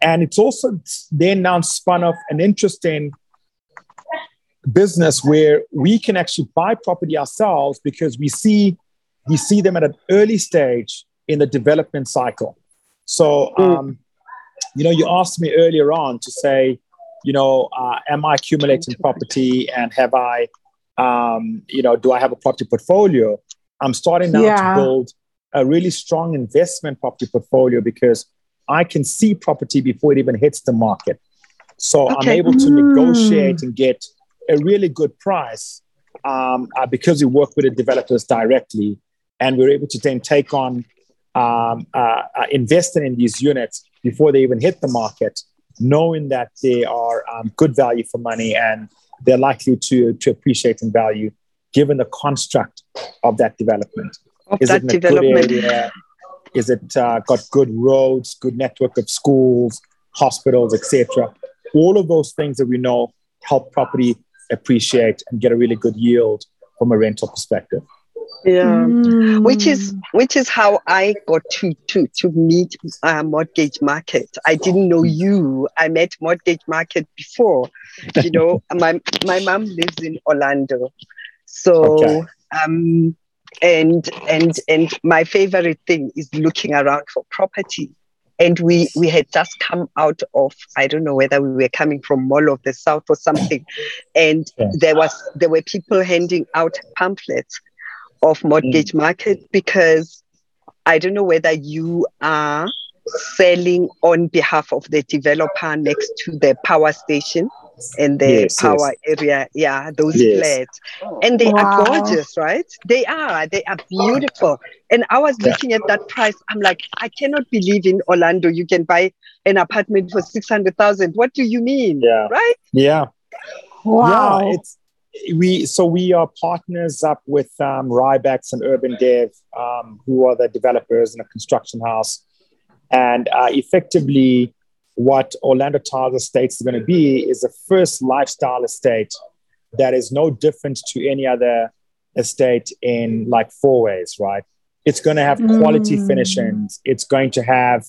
and it's also then now spun off an interesting business where we can actually buy property ourselves because we see we see them at an early stage in the development cycle. So, mm. um, you know, you asked me earlier on to say, you know, uh, am I accumulating property and have I um, you know, do I have a property portfolio? I'm starting now yeah. to build a really strong investment property portfolio because I can see property before it even hits the market. So okay. I'm able to mm. negotiate and get a really good price um, uh, because we work with the developers directly, and we're able to then take on um, uh, uh, investing in these units before they even hit the market, knowing that they are um, good value for money and they're likely to, to appreciate in value given the construct of that development.
Of Is that it in development. good area?
Is it uh, got good roads, good network of schools, hospitals, etc.? All of those things that we know help property appreciate and get a really good yield from a rental perspective
yeah mm. which is which is how i got to to to meet uh, mortgage market i didn't know you i met mortgage market before you know my my mom lives in orlando so okay. um and and and my favorite thing is looking around for property and we we had just come out of i don't know whether we were coming from mall of the south or something and yeah. there was there were people handing out pamphlets of mortgage mm. market because I don't know whether you are selling on behalf of the developer next to the power station. In the
Yes,
power area. Yeah, those
Yes.
flats. And they
Wow.
are gorgeous, right? They are. They are beautiful. And I was
Yeah.
looking at that price. I'm like, I cannot believe in Orlando you can buy an apartment for 600,000. What do you mean?
Yeah.
Right?
Yeah.
Wow.
Yeah, it's we so we are partners up with um, Rybax and Urban Dev, um, who are the developers in a construction house, and uh, effectively, what Orlando Towers Estates is going to be is the first lifestyle estate that is no different to any other estate in like Fourways, right? It's going to have quality
Mm.
finishings. It's going to have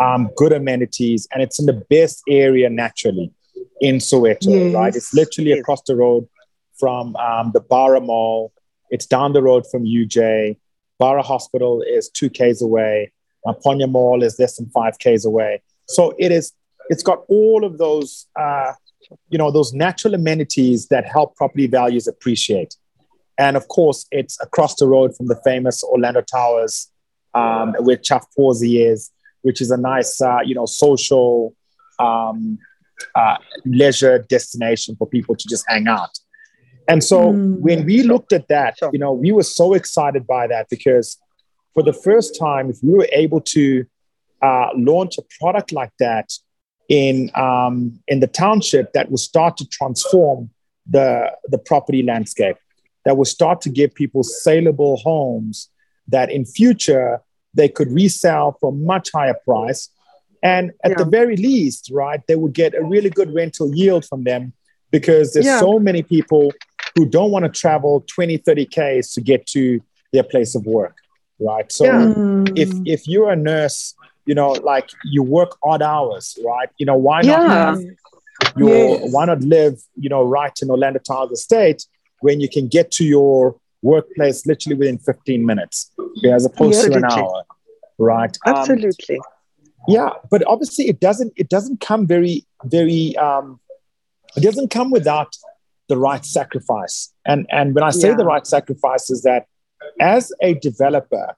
um, good amenities, and it's in the best area naturally in Soweto, right? It's literally
Yes.
across the road from um, the Bara Mall. It's down the road from UJ. Bara Hospital is two Ks away. Ponya Mall is less than five Ks away. So it is. It's got all of those, uh, you know, those natural amenities that help property values appreciate. And of course, it's across the road from the famous Orlando Towers, um, where Chaf Pozi is, which is a nice, uh, you know, social, um, uh, leisure destination for people to just hang out. And so
Mm.
when we looked at that,
Sure.
you know, we were so excited by that because for the first time, if we were able to uh, launch a product like that in um, in the township, that will start to transform the the property landscape, that will start to give people saleable homes that in future they could resell for a much higher price. And at
Yeah.
the very least, right, they would get a really good rental yield from them because there's
Yeah.
so many people who don't want to travel 20, 30 Ks to get to their place of work, right? So
Yeah.
If if you're a nurse, you know, like you work odd hours, right? You know, why not
Yeah.
have your
Yes.
why not live, you know, right in Orlando Towers Estate when you can get to your workplace literally within 15 minutes as opposed to an hour, right? Um,
Absolutely.
yeah, but obviously it doesn't it doesn't come very very um, it doesn't come without the right sacrifice. And and when I say
Yeah.
the right sacrifice is that as a developer,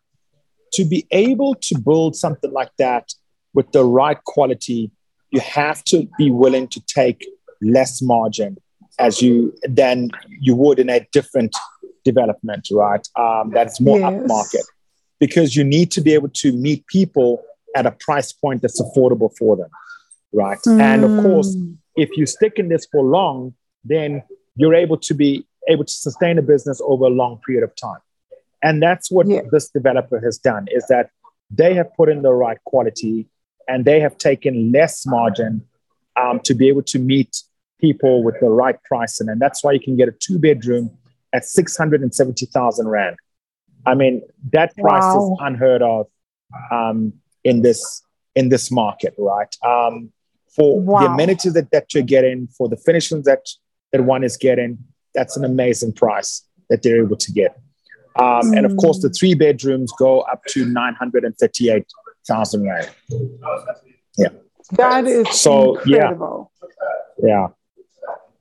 to be able to build something like that with the right quality, you have to be willing to take less margin as you than you would in a different development, right? Um, that's more
Yes.
upmarket because you need to be able to meet people at a price point that's affordable for them, right? And of course,
Mm.
if you stick in this for long, then you're able to be able to sustain a business over a long period of time. And that's what
Yeah.
this developer has done is that they have put in the right quality and they have taken less margin um, to be able to meet people with the right pricing. And that's why you can get a two bedroom at 670,000 Rand. I mean, that price
Wow.
is unheard of um, in this in this market, right? Um, for the amenities that, that you're getting, for the finishings that that one is getting, that's an amazing price that they're able to get. Um, And of course, the three bedrooms go up to 938,000 Rand. Yeah.
That is
So, yeah.
incredible.
Yeah.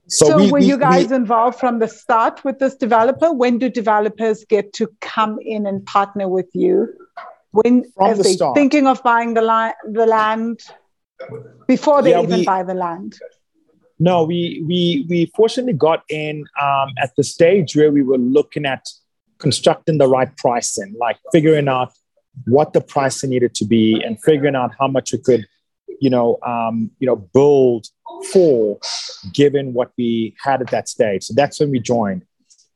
So,
we-
were
we-
you guys
we-
involved from the start with this developer? When do developers get to come in and partner with you? When
From
as
the
they
start.
thinking of buying the, li- the land before they
Yeah,
even buy the land?
No, we we we fortunately got in um, at the stage where we were looking at constructing the right pricing, like figuring out what the pricing needed to be and figuring out how much we could, you know, um, you know, build for, given what we had at that stage. So that's when we joined,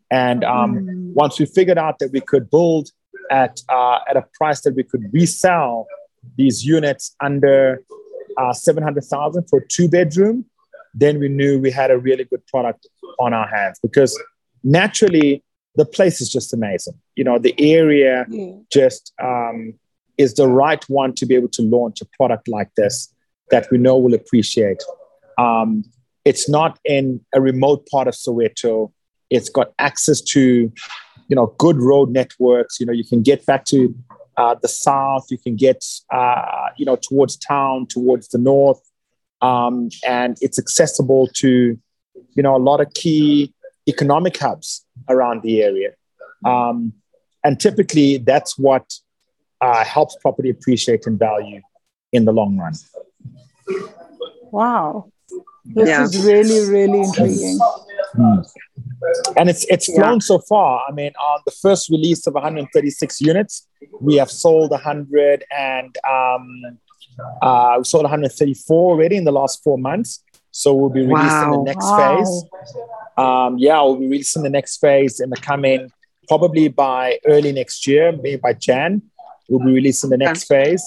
and um,
Mm.
once we figured out that we could build at uh, at a price that we could resell these units under uh, seven hundred thousand for a two bedroom, then we knew we had a really good product on our hands because naturally the place is just amazing. You know, the area just um, is the right one to be able to launch a product like this that we know will appreciate. Um, it's not in a remote part of Soweto. It's got access to, you know, good road networks. You know, you can get back to uh, the south. You can get, uh, you know, towards town, towards the north, um, and it's accessible to, you know, a lot of key economic hubs around the area. Um, and typically, that's what uh, helps property appreciate in value in the long run.
Wow. This
Yeah.
is really, really intriguing.
Hmm. And it's it's
Yeah.
flown so far. I mean, on the first release of 136 units, we have sold 100 and um, uh, we sold 134 already in the last four months. So we'll be releasing
Wow.
the next
Wow.
phase. Um, yeah, we'll be releasing the next phase in the coming probably by early next year, maybe by Jan. We'll be releasing the next phase,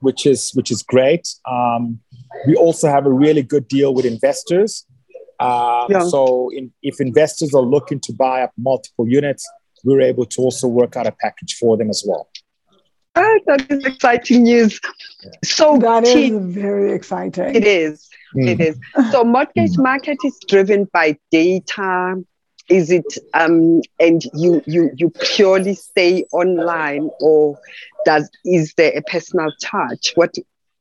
which is which is great. Um, we also have a really good deal with investors. Um,
Yeah.
So in, if investors are looking to buy up multiple units, we're able to also work out a package for them as well.
Ah, that is exciting news. So
That is
T-
very exciting.
it is.
Mm.
It is. So mortgage market is driven by data. Is it um and you you you purely stay online or does is there a personal touch? What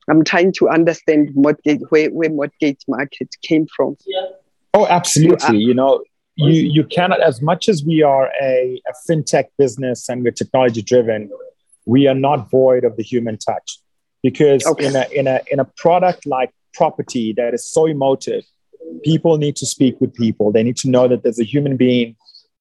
I'm trying to understand mortgage where, where mortgage market came from.
Oh, absolutely. You know, you you cannot as much as we are a, a fintech business and we're technology driven, we are not void of the human touch. Because
Okay.
in a in a in a product like property that is so emotive, people need to speak with people. They need to know that there's a human being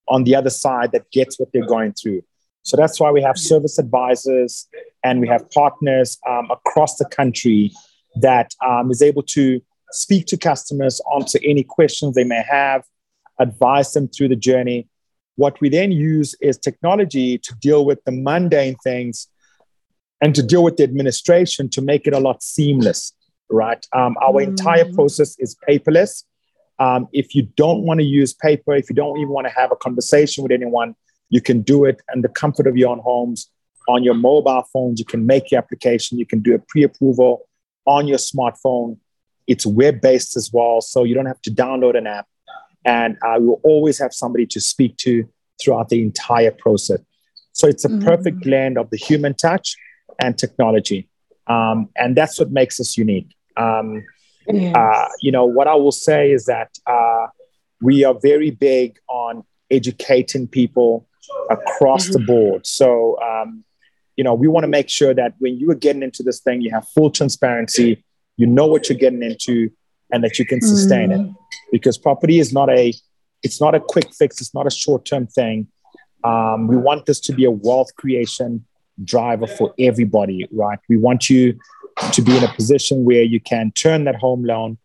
on the other side that gets what they're going through. So that's why we have service advisors and we have partners um, across the country that um, is able to speak to customers, answer any questions they may have, advise them through the journey. What we then use is technology to deal with the mundane things and to deal with the administration to make it a lot seamless, right? Um, our entire process is paperless. Um, if you don't want to use paper, if you don't even want to have a conversation with anyone, you can do it in the comfort of your own homes on your mobile phones. You can make your application, you can do a pre approval on your smartphone. It's web based as well, so you don't have to download an app. And uh, we will always have somebody to speak to throughout the entire process. So it's a perfect blend of the human touch and technology. Um, and that's what makes us unique. Um,
Yes.
uh, you know, what I will say is that uh, we are very big on educating people across the board. So, um, you know, we want to make sure that when you are getting into this thing, you have full transparency, you know what you're getting into, and that you can sustain it. Because property is not a, it's not a quick fix. It's not a short-term thing. Um, we want this to be a wealth creation driver for everybody, right? We want you to be in a position where you can turn that home loan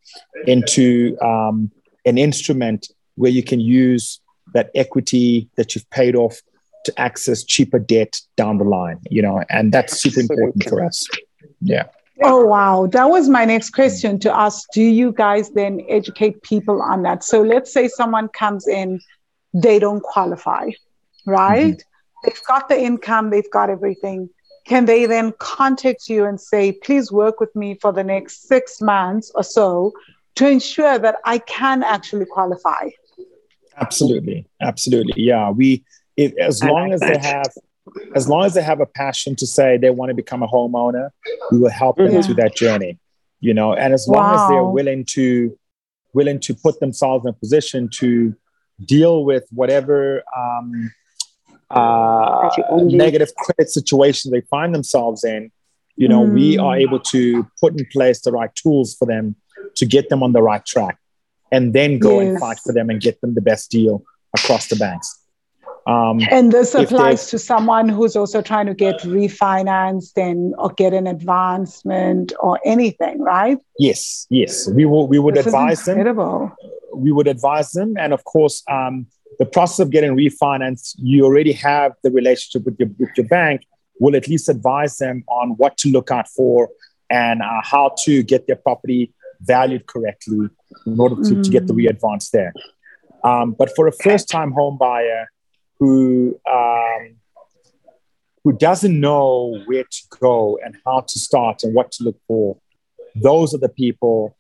into um, an instrument where you can use that equity that you've paid off to access cheaper debt down the line, you know, and that's super important for us. Yeah.
Oh, wow. That was my next question to ask. Do you guys then educate people on that? So let's say someone comes in, they don't qualify, right? They've got the income, they've got everything. Can they then contact you and say, please work with me for the next six months or so to ensure that I can actually qualify?
Absolutely, absolutely. Yeah, we it, as
I
long
like
as they have as long as they have a passion to say they want to become a homeowner, we will help them
Mhm.
through that journey. You know, and as long as they're willing to willing to put themselves in a position to deal with whatever um, uh, negative credit situations they find themselves in, you know, we
Mm.
are able to put in place the right tools for them to get them on the right track, and then go and fight for them and get them the best deal across the banks. Um,
And this applies to someone who's also trying to get refinanced and or get an advancement or anything, right?
yes, yes, we will. We would
This
advise them. We would advise them, and of course, um, the process of getting refinanced, you already have the relationship with your with your bank. Will at least advise them on what to look out for and uh, how to get their property valued correctly in order to, to get the re-advance there. Um, but for a first-time home buyer who um, who doesn't know where to go and how to start and what to look for, those are the people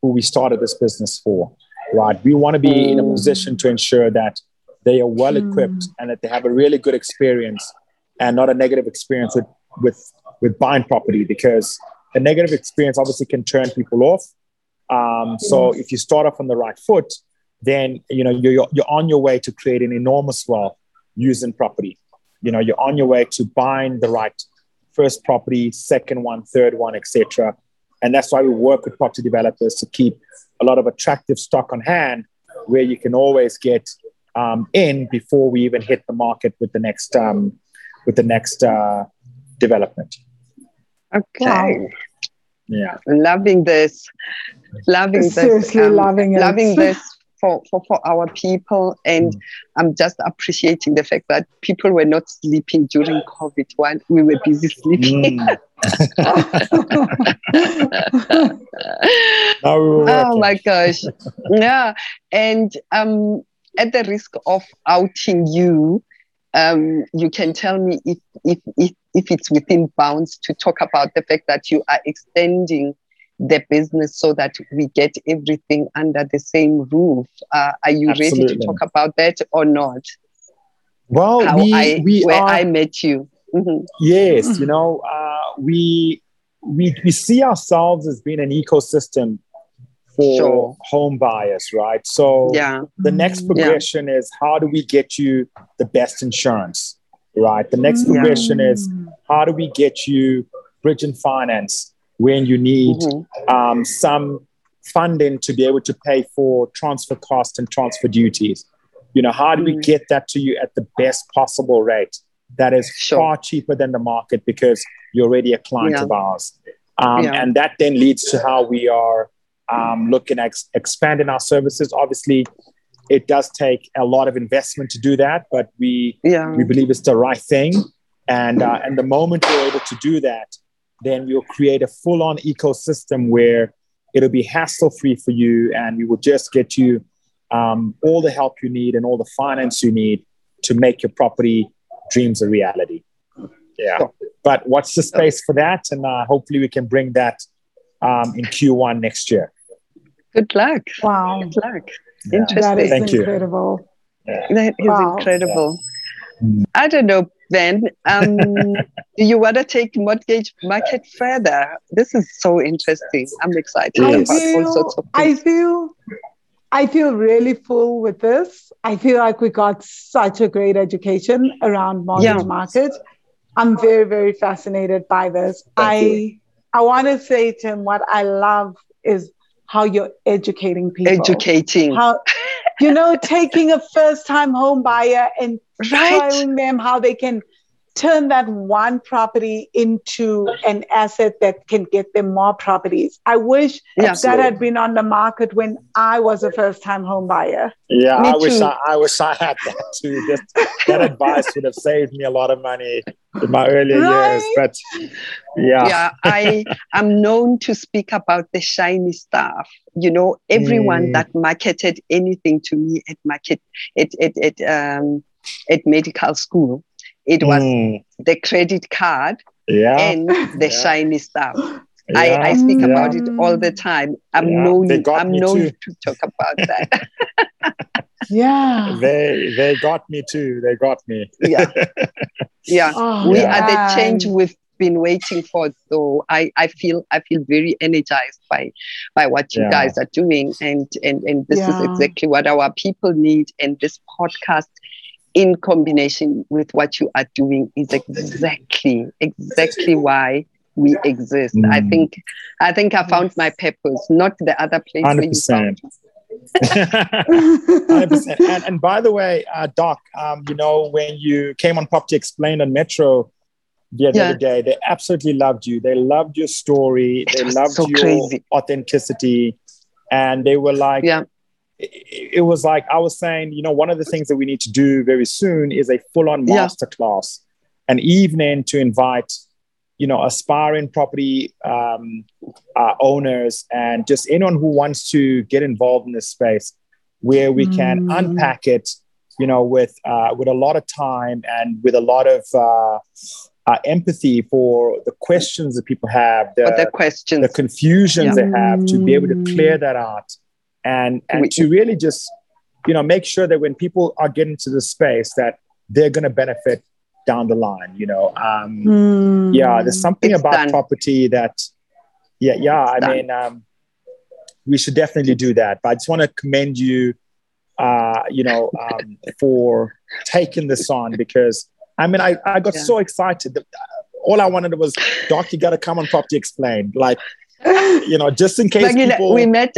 who we started this business for. Right? We want to be in a position to ensure that they are well equipped and that they have a really good experience and not a negative experience with with with buying property because a negative experience obviously can turn people off. Um, so if you start off on the right foot, then you know you're you're on your way to creating enormous wealth using property. You know you're on your way to buying the right first property, second one, third one, etc. and that's why we work with property developers to keep a lot of attractive stock on hand where you can always get um, in before we even hit the market with the next um, with the next uh, development.
Okay.
Yeah.
Loving this. Loving this.
Seriously
um,
loving it.
Loving this for, for, for our people. And
Mm.
I'm just appreciating the fact that people were not sleeping during COVID while we were busy sleeping.
Mm. Now we were
oh my gosh. yeah. And um, at the risk of outing you, um, you can tell me if, if, if, if it's within bounds to talk about the fact that you are extending the business so that we get everything under the same roof. Uh, are you ready to talk about that or not?
well,
How
we,
I,
we
where
are
I met you. Mhm.
Yes, you know, uh, we we we see ourselves as being an ecosystem for
Sure.
home buyers, right? So
Yeah.
the next
Mm.
progression is how do we get you the best insurance, right? The next
Yeah.
progression is how do we get you bridge and finance when you need
Mhm.
um, some funding to be able to pay for transfer costs and transfer duties. You know, how do we
Mm.
get that to you at the best possible rate that is
Sure.
far cheaper than the market because you're already a client
Yeah.
of ours? Um,
Yeah.
And that then leads to how we are um, looking at ex- expanding our services. Obviously, it does take a lot of investment to do that, but we
Yeah.
we believe it's the right thing. And uh, and the moment we're able to do that, then we'll create a full-on ecosystem where it'll be hassle-free for you, and we will just get you um, all the help you need and all the finance you need to make your property dreams a reality. Yeah.
Sure.
But watch the space for that, and uh, hopefully we can bring that um, in Q1 next year.
Good luck.
Wow.
Good luck.
Yeah.
Interesting.
That is
Thank you.
incredible.
That is
Wow.
incredible. I don't know, Ben. Um, do you want to take mortgage market further? This is so interesting. I'm excited
Yes.
I
about all sorts
feel,
of
I feel, I feel really full with this. I feel like we got such a great education around mortgage
Yeah.
market. I'm very, very fascinated by this.
Thank
I,
you.
I want to say, Tim, what I love is how you're educating people.
Educating.
How, you know, taking a first-time home buyer and
right?
showing them how they can turn that one property into an asset that can get them more properties. I wish
Yeah.
that had been on the market when I was a first time home buyer.
Yeah,
Me
I wish. I, I wish I had that too. Just, that advice would have saved me a lot of money in my earlier years. But yeah,
yeah, I am known to speak about the shiny stuff. You know, everyone
Mm.
that marketed anything to me at market at at, at um at medical school, it was
Mm,
the credit card
yeah,
and the
Yeah.
shiny stuff.
yeah,
I, I speak
yeah.
about it all the time. I'm
Yeah,
known I'm known
too.
to talk about that.
Yeah.
They they got me too. They got me.
yeah. Yeah.
Oh,
we
Yeah.
are the change we've been waiting for though i i feel i feel very energized by by what you
Yeah.
guys are doing and and and this is exactly what our people need and this podcast in combination with what you are doing is exactly exactly why we exist i
Mm.
think i think i found my purpose not the other place
Hundred percent. Hundred percent. And and by the way, uh, Doc, um, you know when you came on Property Explained on Metro the other
Yeah.
day, they absolutely loved you. They loved your story.
It
they loved
so
your
crazy.
authenticity, and they were like,
Yeah.
It, it was like I was saying, you know, one of the things that we need to do very soon is a full-on
Yeah.
masterclass, an evening to invite, you know, aspiring property um, uh, owners and just anyone who wants to get involved in this space, where we can
Mm.
unpack it, you know, with uh, with a lot of time and with a lot of uh, uh, empathy for the questions that people have, the,
the questions
the confusions
Yeah.
they have, to be able to
Mm.
clear that out, and and
We-
to really just, you know, make sure that when people are getting to the space that they're going to benefit down the line. You know, um,
Hmm.
yeah, there's something
It's
about
done.
property that, yeah, yeah. I
done.
mean, um, we should definitely do that. But I just want to commend you, uh, you know, um, for taking this on because I mean, I, I got
Yeah.
so excited. That, uh, all I wanted was, Doc, you got to come on Property Explained. Like, you know, just in case
you know, we met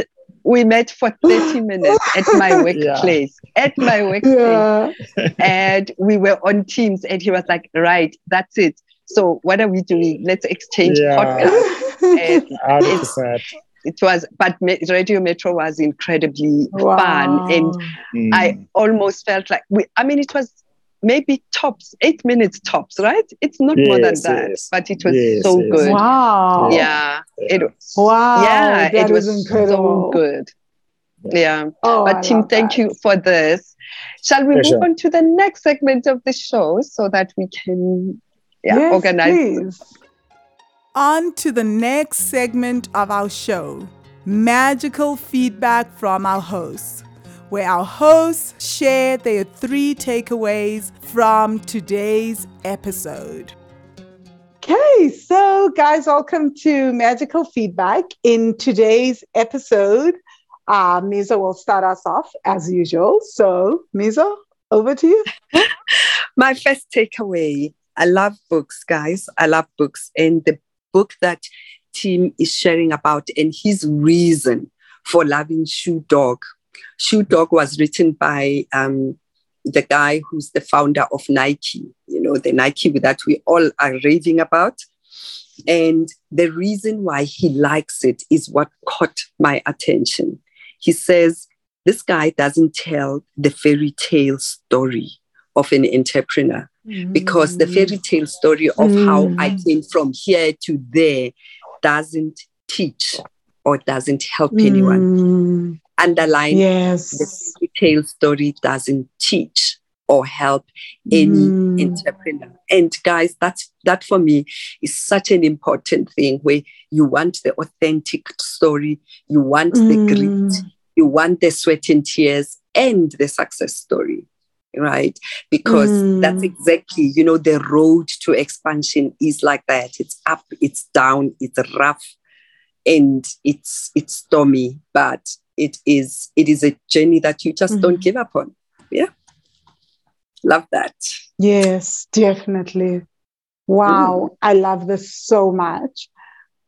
we met for 30 minutes at my workplace. At my workplace.
Yeah.
and we were on teams and he was like right that's it so what are we doing let's exchange
Yeah.
podcasts and it was but radio metro was incredibly fun and
Mm.
i almost felt like we i mean it was maybe tops eight minutes tops right it's not more than
Yes,
that
yes.
but it was
Yes,
so
yes.
good
Wow.
yeah it was
Wow.
yeah
that
it was
is incredible.
so good yeah
Oh, I
but Tim, thank
that.
you for this. Shall we
Pleasure.
move on to the next segment of the show so that we can yeah,
yes,
organize?
Please.
On to the next segment of our show magical feedback from our hosts, where our hosts share their three takeaways from today's episode.
Okay, so guys, welcome to Magical Feedback. In today's episode, uh, Misa will start us off as usual. So, Misa, over to you.
My first takeaway I love books, guys. I love books. And the book that Tim is sharing about and his reason for loving Shoe Dog. Shoe Dog was written by um, the guy who's the founder of Nike, you know, the Nike that we all are raving about. And the reason why he likes it is what caught my attention. He says, This guy doesn't tell the fairy tale story of an entrepreneur mm. because the fairy tale story of how I mm. came from here to there doesn't teach or doesn't help anyone.
Mm.
Underline the
yes.
fairy tale story doesn't teach or help any
Mm.
entrepreneur. And guys, that's that for me is such an important thing where you want the authentic story, you want the
Mm.
grit, you want the sweat and tears and the success story. Right? Because
Mm.
that's exactly, you know, the road to expansion is like that. It's up, it's down, it's rough, and it's it's stormy, but it is it is a journey that you just don't
Mhm.
give up on. Yeah. Love that.
Yes, definitely. Wow, I love this so much.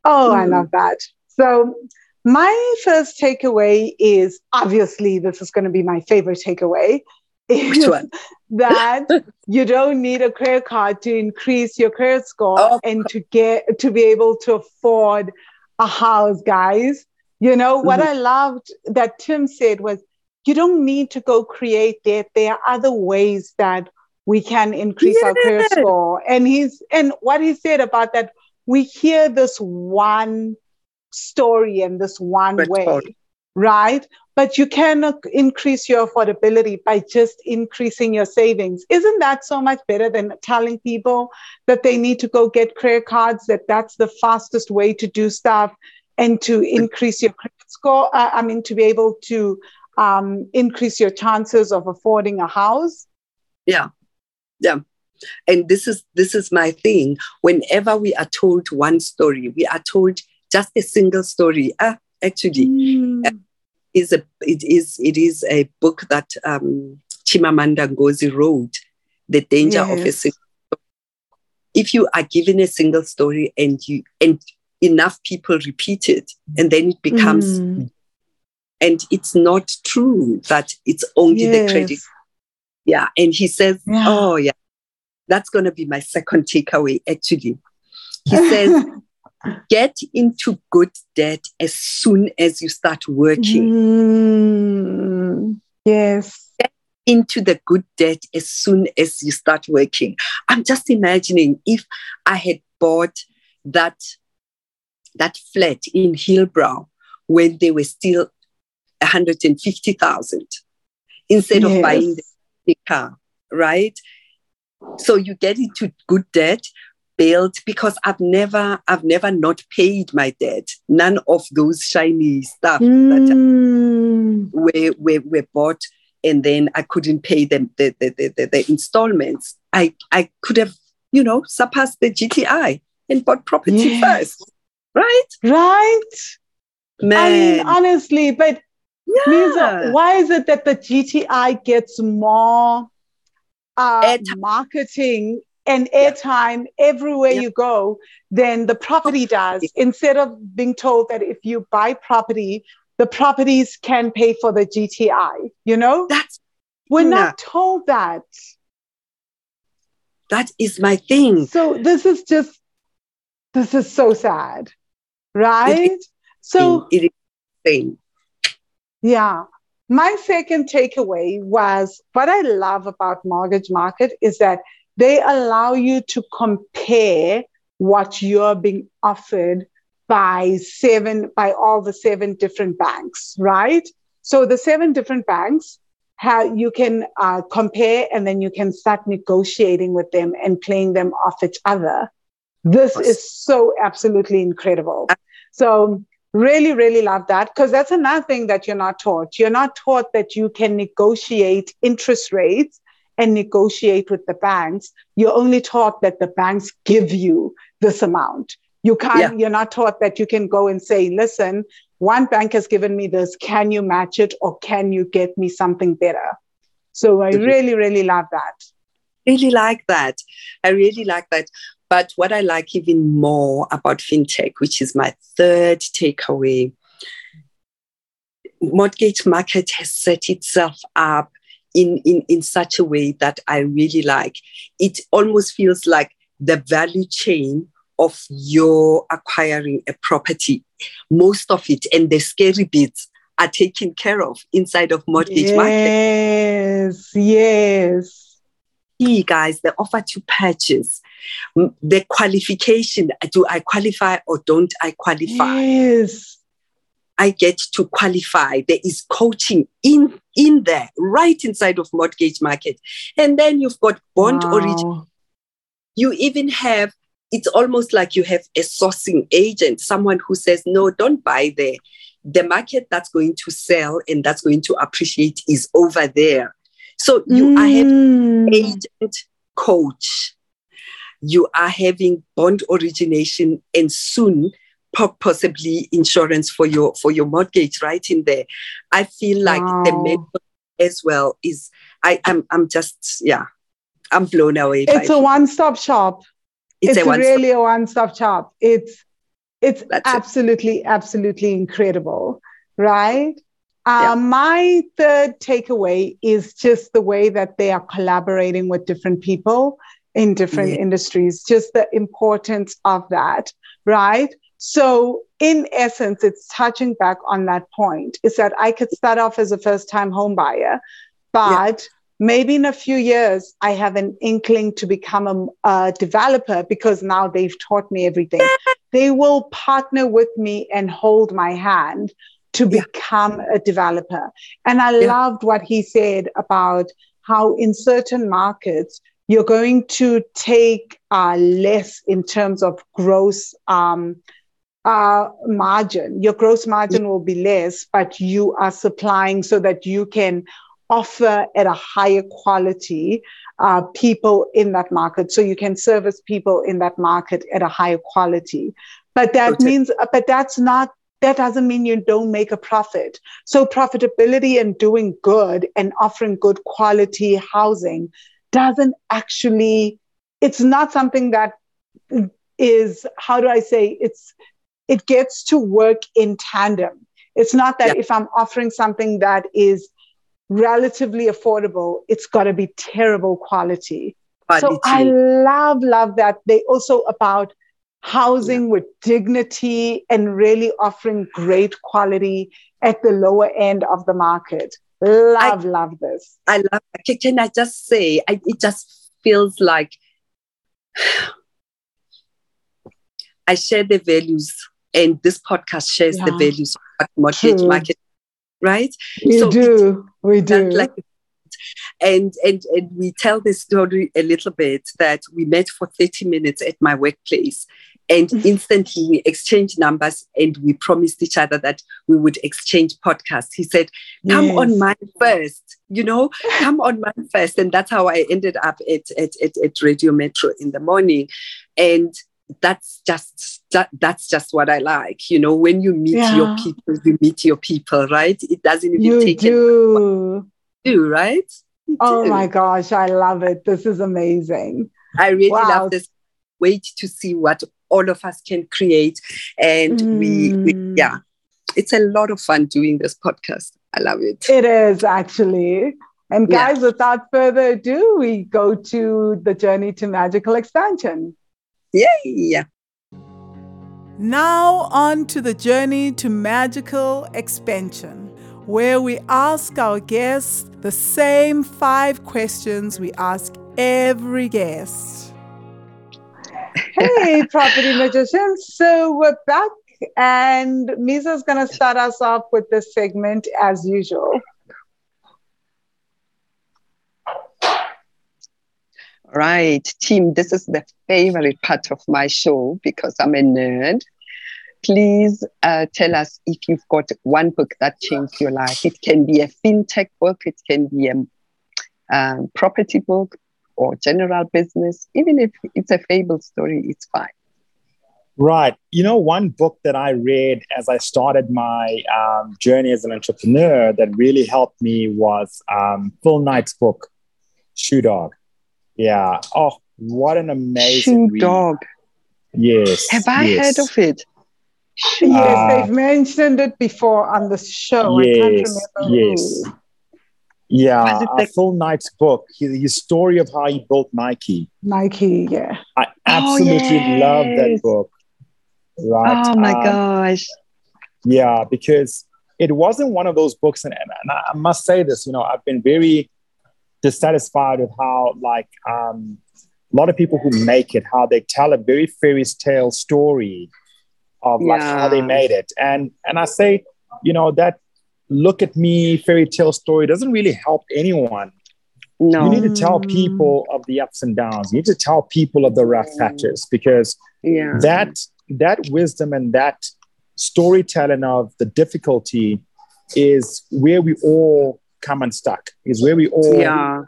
Oh, I
Mm.
love that. So, my first takeaway is obviously this is going to be my favorite takeaway.
Which one?
that you don't need a credit card to increase your credit score
Oh,
and to get to be able to afford a house, guys. You know what
Mhm.
I loved that Tim said was you don't need to go create debt. There are other ways that we can increase our credit score. And he's and what he said about that, we hear this one story and this one
But
way,
for-
right? But you cannot increase your affordability by just increasing your savings. Isn't that so much better than telling people that they need to go get credit cards, that that's the fastest way to do stuff and to increase your credit score? Uh, I mean, to be able to um, increase your chances of affording a house?
Yeah. Yeah. And this is this is my thing. Whenever we are told one story, we are told just a single story. Ah, actually, is a it is it is a book that um, Chimamanda Ngozi wrote, The Danger of a Single Story. If you are given a single story and you and enough people repeat it, and then it becomes
Mm.
and it's not true that it's only the credit. Yeah. And he says,
Yeah.
Oh yeah, that's gonna be my second takeaway actually. He says, get into good debt as soon as you start working.
Mm. Yes.
into the good debt as soon as you start working. I'm just imagining if I had bought that that flat in Hillbrow when they were still 150,000 instead of buying the car, right? So you get into good debt built because I've never I've never not paid my debt. None of those shiny stuff that
Mm.
were, were, were bought and then I couldn't pay them the, the, the, the, the installments. I, I could have, you know, surpassed the GTI and bought property
Yes.
first. Right?
Right?
Man.
I mean, honestly, but
yeah.
Misa, why is it that the GTI gets more uh, marketing and airtime everywhere
Yeah.
you go than the property does. Instead of being told that if you buy property, the properties can pay for the GTI, you know?
That's
We're
Yeah.
not told that.
that is my thing.
So this is just, this is so sad, right? So,
it is thing.
yeah. My second takeaway was what I love about mortgage market is that they allow you to compare what you're being offered by seven by all the seven different banks right so the seven different banks how you can uh, compare and then you can start negotiating with them and playing them off each other this is so absolutely incredible. So really really love that because that's another thing that you're not taught. You're not taught that you can negotiate interest rates and negotiate with the banks. You're only taught that the banks give you this amount. You can't
Yeah.
you're not taught that you can go and say listen one bank has given me this. Can you match it or can you get me something better? So i really really love that.
Really like that. I really like that. But what I like even more about fintech, which is my third takeaway, mortgage market has set itself up in, in, in such a way that I really like. It almost feels like the value chain of your acquiring a property, most of it and the scary bits are taken care of inside of mortgage market.
yes yes
key, guys, the offer to purchase, the qualification. Do I qualify or don't I qualify?
yes
I get to qualify. There is coaching in in there, right inside of mortgage market. And then you've got bond
Wow.
origin. You even have, it's almost like you have a sourcing agent, someone who says, no, don't buy there. The market that's going to sell and that's going to appreciate is over there. So you are having
Mm.
agent coach. You are having bond origination and soon possibly insurance for your for your mortgage right in there. I feel like the
Wow.
mentor as well is I I'm I'm just yeah I'm blown away.
it's a one-stop shop
it's,
it's,
a
really a one-stop shop it's it's
That's it.
absolutely absolutely incredible right
Yeah.
uh, my third takeaway is just the way that they are collaborating with different people in different
Yeah.
industries just the importance of that right so in essence it's touching back on that point is that i could start off as a first time home buyer but maybe in a few years i have an inkling to become a, a developer because now they've taught me everything they will partner with me and hold my hand to
Yeah.
become a developer and i
Yeah.
loved what he said about how in certain markets you're going to take uh, less in terms of gross um, uh, margin. Your gross margin will be less, but you are supplying so that you can offer at a higher quality uh, people in that market. So you can service people in that market at a higher quality. But that
Totally.
means, but that's not. That doesn't mean you don't make a profit. So profitability and doing good and offering good quality housing doesn't actually. It's not something that is how do I say it's it gets to work in tandem. It's not that
Yeah.
if I'm offering something that is relatively affordable, it's got to be terrible quality. So I love, love that. They also about housing with dignity and really offering great quality at the lower end of the market. Love, love this.
I love. Can, can I just say? I, it just feels like I share the values, and this podcast shares the values of mortgage
True.
market, right?
We
So
do. We do.
Like and and and we tell this story a little bit that we met for 30 minutes at my workplace and instantly we exchanged numbers and we promised each other that we would exchange podcasts he said come
Yes.
on mine first you know come on mine first and that's how i ended up at at, at, at radio metro in the morning and that's just that, that's just what i like you know when you meet your people you meet your people right it doesn't even
You
take
do.
do, right? You
Oh
do.
my gosh, I love it. This is amazing.
I really
Wow.
love this. Wait to see what all of us can create. And we, we,
Mm.
yeah, it's a lot of fun doing this podcast. I love it.
It is actually. And
Yeah.
guys, without further ado, we go to the journey to magical expansion.
Yay!
Now, on to the journey to magical expansion, where we ask our guests the same five questions we ask every guest.
Hey, property magicians. So we're back, and Misa's going to start us off with this segment as usual.
Right, team, this is the favorite part of my show because I'm a nerd. Please uh, tell us if you've got one book that changed your life. It can be a fintech book, it can be a um, property book or general business. Even if it's a fable story, it's fine.
Right. You know, one book that I read as I started my um, journey as an entrepreneur that really helped me was um, Phil Knight's book, Shoe Dog. Yeah. Oh, what an amazing
Shoe
read.
dog.
Yes.
Have I
yes.
heard of it?
Yes,
Ah.
they've mentioned it before on the show. I can't
Yes,
remember
yes.
who.
Yeah,
the-
Phil Knight's book, his, story of how he built Nike.
Nike, yeah.
I absolutely love that
Oh,
book. Right.
Oh my
um,
gosh.
Yeah, because it wasn't one of those books, and, and I must say this, you know, I've been very dissatisfied with how, like, um, a lot of people who make it, how they tell a very fairy tale story of like how they made it, and and I say, you know, that look at me fairy tale story doesn't really help anyone.
No.
You need to tell
Mm.
people of the ups and downs. You need to tell people of the rough patches because
yeah.
that that wisdom and that storytelling of the difficulty is where we all come unstuck is where we all
yeah.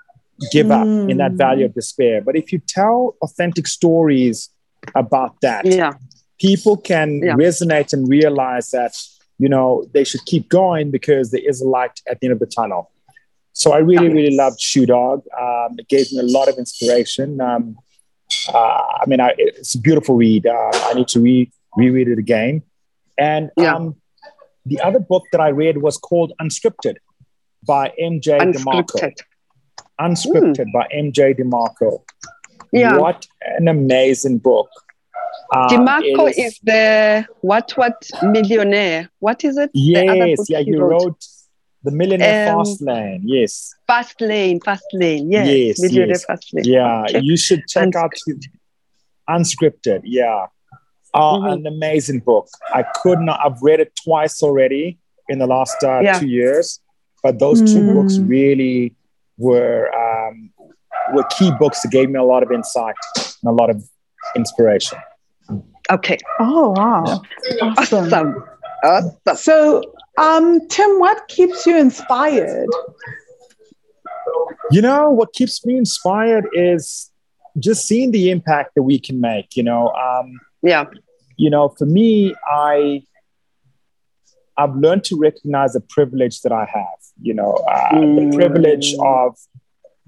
give up in that
Mm.
valley of despair but if you tell authentic stories about that
Yeah.
people can resonate and realize that you know they should keep going because there is a light at the end of the tunnel. So i really really loved shoe dog. Um, it gave me a lot of inspiration. Um, uh, i mean I, it's a beautiful read. Uh, i need to re- reread it again. And
Yeah.
um, the other book that i read was called unscripted by mj demarco.
Unscripted.
unscripted by mj demarco.
Yeah.
what an amazing book Um,
is,
it
is the what what millionaire? What is it?
Yes, yeah,
he
you
wrote.
wrote The Millionaire
Um,
Fast Lane. Yes,
Fast Lane, Fast Lane. Yes,
Yes,
Millionaire
yes.
Fast Lane.
yeah,
Okay.
you should check out Unscripted. Yeah, uh,
Mhm.
an amazing book. I could not. I've read it twice already in the last uh,
Yeah.
two years, but those two
Mhm.
books really were um, were key books that gave me a lot of insight and a lot of inspiration.
Okay.
Oh, wow. Awesome.
Awesome. Awesome.
So, um, Tim, what keeps you inspired?
You know, what keeps me inspired is just seeing the impact that we can make. You know, um,
Yeah.
you know, for me, I I've learned to recognize the privilege that I have. You know, uh, the
Mm.
privilege of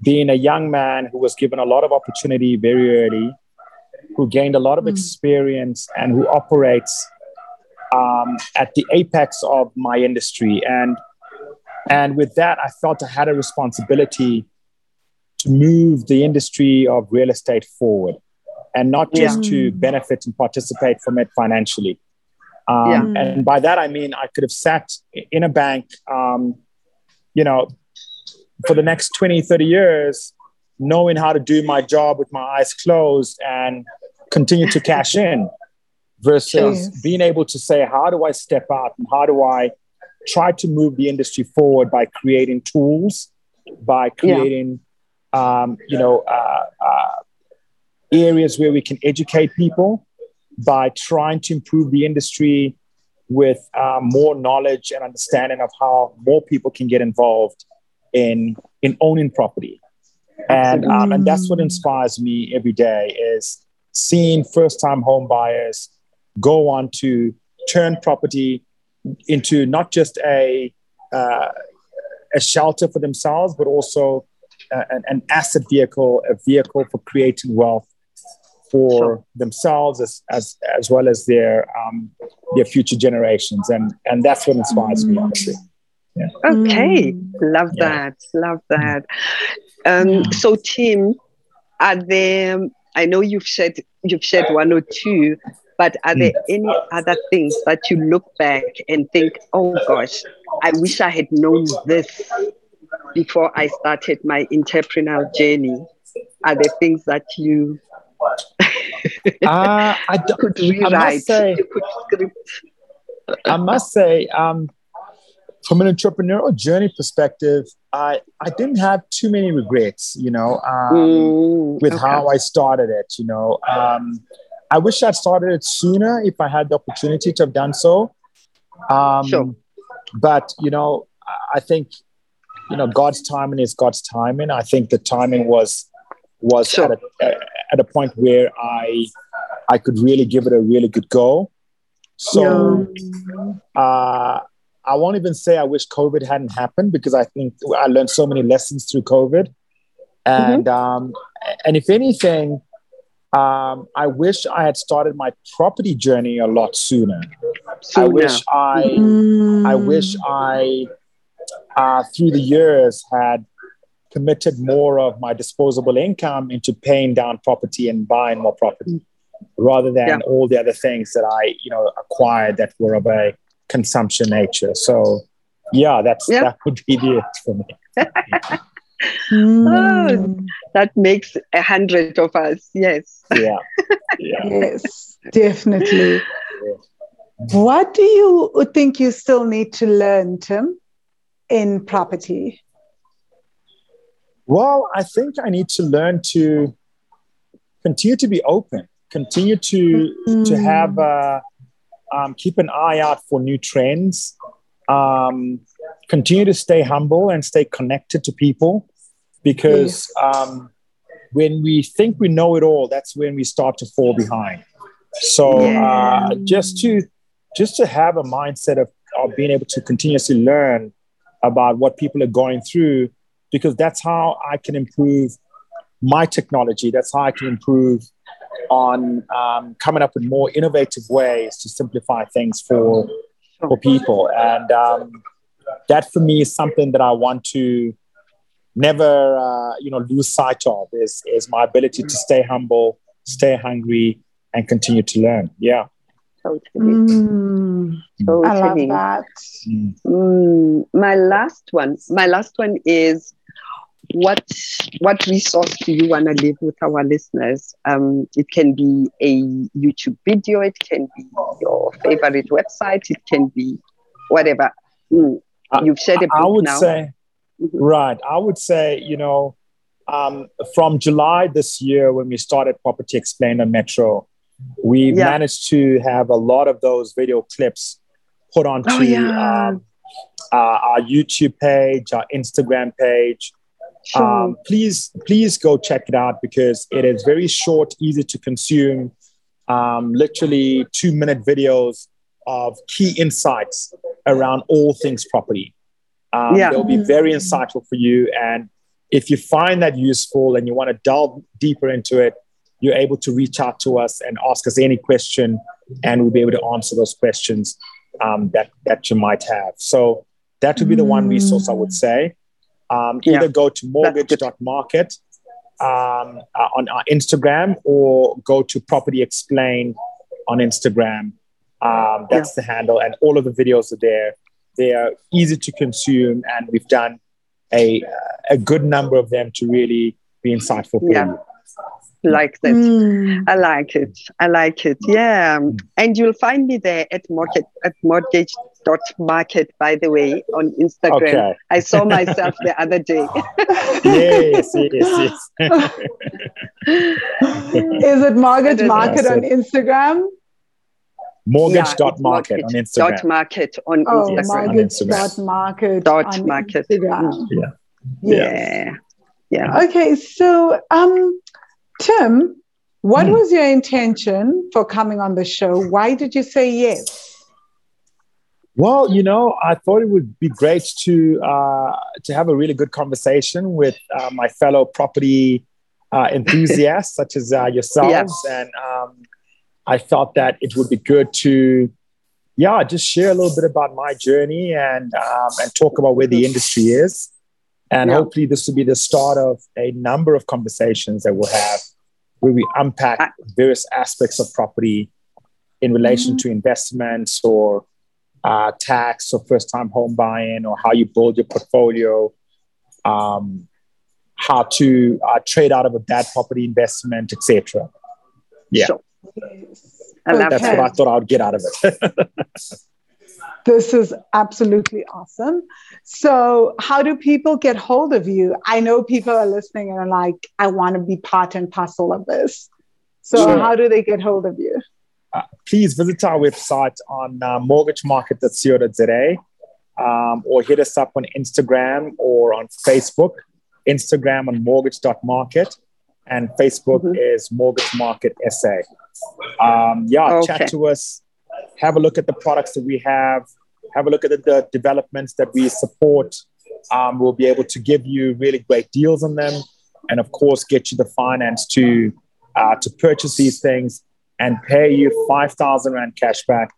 being a young man who was given a lot of opportunity very early, who gained a lot of
Mm.
experience, and who operates um, at the apex of my industry. And and with that, I felt I had a responsibility to move the industry of real estate forward, and not just
Yeah.
to benefit and participate from it financially. Um,
Yeah.
And by that, I mean I could have sat in a bank, um, you know, for the next 20, 30 years, knowing how to do my job with my eyes closed and continue to cash in versus
Yes.
being able to say, how do I step out and how do I try to move the industry forward by creating tools, by creating, um, you know, uh, uh, areas where we can educate people, by trying to improve the industry with uh, more knowledge and understanding of how more people can get involved in in owning property. And um, and that's what inspires me every day is seeing first time home buyers go on to turn property into not just a uh, a shelter for themselves but also an, an asset vehicle, a vehicle for creating wealth for sure. themselves as, as as well as their um, their future generations, and and that's what inspires mm. me, honestly.
Yeah. Okay, mm. love yeah. that, love that. Um, so, Tim, are there? I know you've said you've shared one or two, but are there mm. any other things that you look back and think, oh gosh, I wish I had known this before I started my entrepreneurial journey? Are there things that you
uh, I could rewrite? I must say, I must say um, from an entrepreneurial journey perspective, I, I didn't have too many regrets, you know, um, mm, with okay. how I started it, you know. Um, I wish I'd started it sooner if I had the opportunity to have done so. Um, sure. But, you know, I think, you know, God's timing is God's timing. I think the timing was was sure. at, a, at a point where I I could really give it a really good go. So yeah. uh, I won't even say I wish COVID hadn't happened because I think I learned so many lessons through COVID. And mm-hmm. um, and if anything, um, I wish I had started my property journey a lot sooner. sooner. I wish I, mm. I wish I, uh, through the years, had committed more of my disposable income into paying down property and buying more property, rather than yeah. all the other things that I, you know, acquired that were of a consumption nature. So, yeah, that's yeah. that would be it for me.
Mm. Oh, that makes a hundred of us. Yes.
Yeah. yeah.
yes, definitely. What do you think you still need to learn, Tim, in property?
Well, I think I need to learn to continue to be open, continue to mm. to have uh, um, keep an eye out for new trends, um, continue to stay humble and stay connected to people because um, when we think we know it all, that's when we start to fall behind. So uh, just to just to have a mindset of, of being able to continuously learn about what people are going through, because that's how I can improve my technology. That's how I can improve on um, coming up with more innovative ways to simplify things for for people. And um, that for me is something that I want to never, uh, you know, lose sight of is, is my ability to stay humble, stay hungry, and continue to learn. Yeah.
Totally. Mm, totally. I love that. Mm. Mm. My last one. My last one is what what resource do you want to leave with our listeners? Um, it can be a YouTube video, it can be your favorite website, it can be whatever. Mm. You've shared a
I would
now.
say, mm-hmm. right. I would say, you know, um, from July this year when we started Property Explained on Metro, we yeah. managed to have a lot of those video clips put onto oh, yeah. um, uh, our YouTube page, our Instagram page. Um, please, please go check it out because it is very short, easy to consume, um, literally two minute videos of key insights around all things property. Um, yeah. They'll be very insightful for you. And if you find that useful and you want to delve deeper into it, you're able to reach out to us and ask us any question, and we'll be able to answer those questions um, that, that you might have. So that would be the one resource I would say. Um, either go to mortgage.market um, uh, on our Instagram or go to Property Explain on Instagram. Um, that's yeah. the handle, and all of the videos are there. They are easy to consume, and we've done a a good number of them to really be insightful for yeah. you
like that. Mm. I like it. I like it. Yeah. And you'll find me there at market at mortgage dot market by the way on Instagram. Okay. I saw myself the other day.
yes, yes, yes.
Is it mortgage market on Instagram?
Mortgage yeah, dot market on Instagram.
Dot market on oh, Instagram.
Mortgage dot market.
Dot market.
Instagram.
Yeah.
Yeah. Yeah.
Okay, so um Tim, what mm. was your intention for coming on the show? Why did you say yes?
Well, you know, I thought it would be great to uh, to have a really good conversation with uh, my fellow property uh, enthusiasts, such as uh, yourselves, and um, I felt that it would be good to, yeah, just share a little bit about my journey and um, and talk about where the industry is, and
Yeah.
hopefully this will be the start of a number of conversations that we'll have where we unpack various aspects of property in relation to investments or uh, tax or first time home buying or how you build your portfolio, um, how to uh, trade out of a bad property investment, etc. Yeah.
Sure. Love
That's
Okay.
what I thought I would get out of it.
This is absolutely awesome. So, how do people get hold of you? I know people are listening and are like, I want to be part and parcel of this. So,
Sure.
how do they get hold of you?
Please visit our website on uh, mortgagemarket.co.za um, or hit us up on Instagram or on Facebook. Instagram on mortgage.market and Facebook
Mhm.
is Mortgage Market SA. Um, yeah,
Okay.
chat to us, have a look at the products that we have, have a look at the, the developments that we support. Um, we'll be able to give you really great deals on them, and of course, get you the finance to uh, to purchase these things and pay you five thousand rand cash back.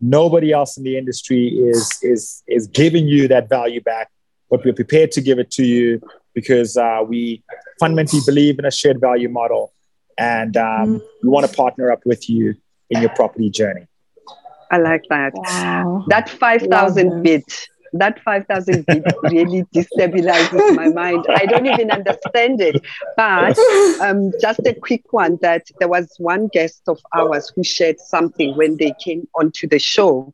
Nobody else in the industry is is is giving you that value back, but we're prepared to give it to you because uh, we fundamentally believe in a shared value model, and um, we want to partner up with you in your property journey.
I like that.
Wow.
That 5,000
Love
bit, that 5,000 bit really destabilizes my mind. I don't even understand it. But um, just a quick one that there was one guest of ours who shared something when they came onto the show.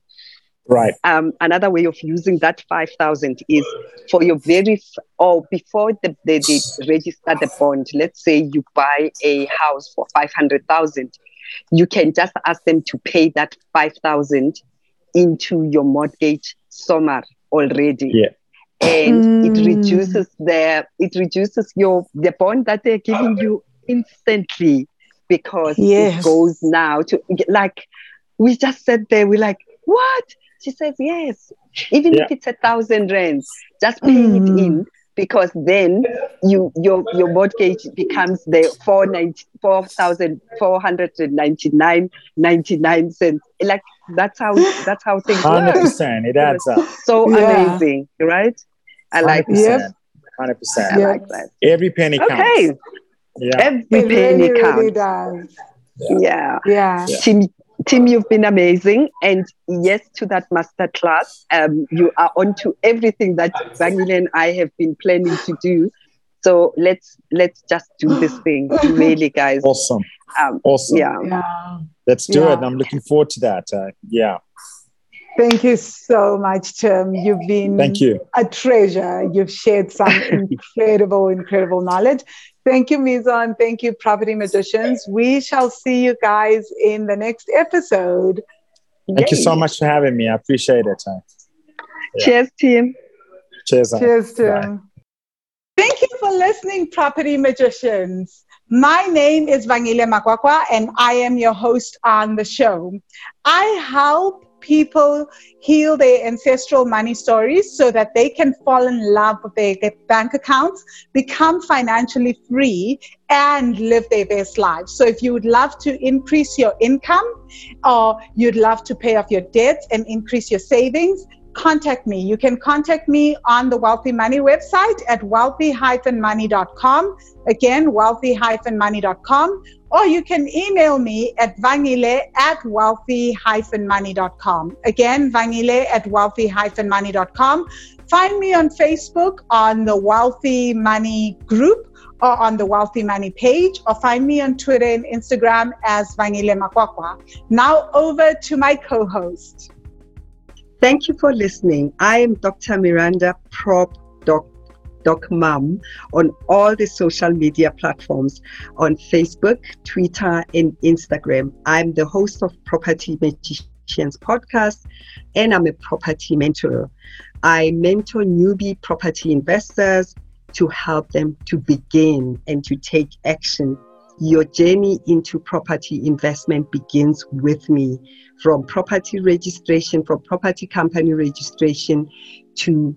Right.
Um, another way of using that 5,000 is for your very, f- or before the, they, they register the bond, let's say you buy a house for 500,000, you can just ask them to pay that 5,000 into your mortgage summer already.
Yeah.
And it
Mm.
reduces their, it reduces your, the bond that they're giving you instantly because
Yes.
it goes now to like, we just said there, we're like, what? She says, yes. Even
Yeah.
if it's a thousand rands, just pay
Mm.
it in because then you your your mortgage becomes the four ninety four thousand four hundred and ninety nine ninety nine cents. Like that's how that's how things
Hundred
work.
percent. It adds up.
So
Yeah.
amazing, right? I like
Hundred
that.
Yep.
percent. Hundred
I
percent.
Yeah.
like that.
Every penny counts.
Okay,
Yeah.
every
It
penny
really, really
counts.
does.
Yeah.
Yeah.
Yeah.
Tim, Tim, you've been amazing. And yes, to that master class, um, you are onto everything that Vangile and I have been planning to do. So let's let's just do this thing, really, guys.
Awesome.
Um,
Awesome.
yeah.
Yeah.
Let's do
Yeah.
it. I'm looking forward to that. Uh, yeah.
Thank you so much, Tim. You've been
Thank you.
a treasure. You've shared some incredible, incredible knowledge. Thank you, Mizan. Thank you, Property Magicians. We shall see you guys in the next episode.
Thank you so much for having me. I appreciate it. Uh,
Cheers, Tim.
cheers. uh.
Cheers,
Bye.
Tim. Thank you for listening, Property Magicians. My name is Vangile Makwakwa, and I am your host on the show. I help people heal their ancestral money stories so that they can fall in love with their bank accounts, become financially free, and live their best lives. So, if you would love to increase your income or you'd love to pay off your debts and increase your savings, contact me. You can contact me on the Wealthy Money website at wealthy-money.com. Again, wealthy-money.com. Or you can email me at vangile at wealthy-money.com. Again, vangile at wealthy-money.com. Find me on Facebook on the Wealthy Money group or on the Wealthy Money page, or find me on Twitter and Instagram as Vangile Makwakwa. Now over to my co-host.
Thank you for listening. I am Dr. Miranda Prop Doc, Doc Mum on all the social media platforms on Facebook, Twitter, and Instagram. I'm the host of Property Magicians podcast and I'm a property mentor. I mentor newbie property investors to help them to begin and to take action your journey into property investment begins with me from property registration, from property company registration to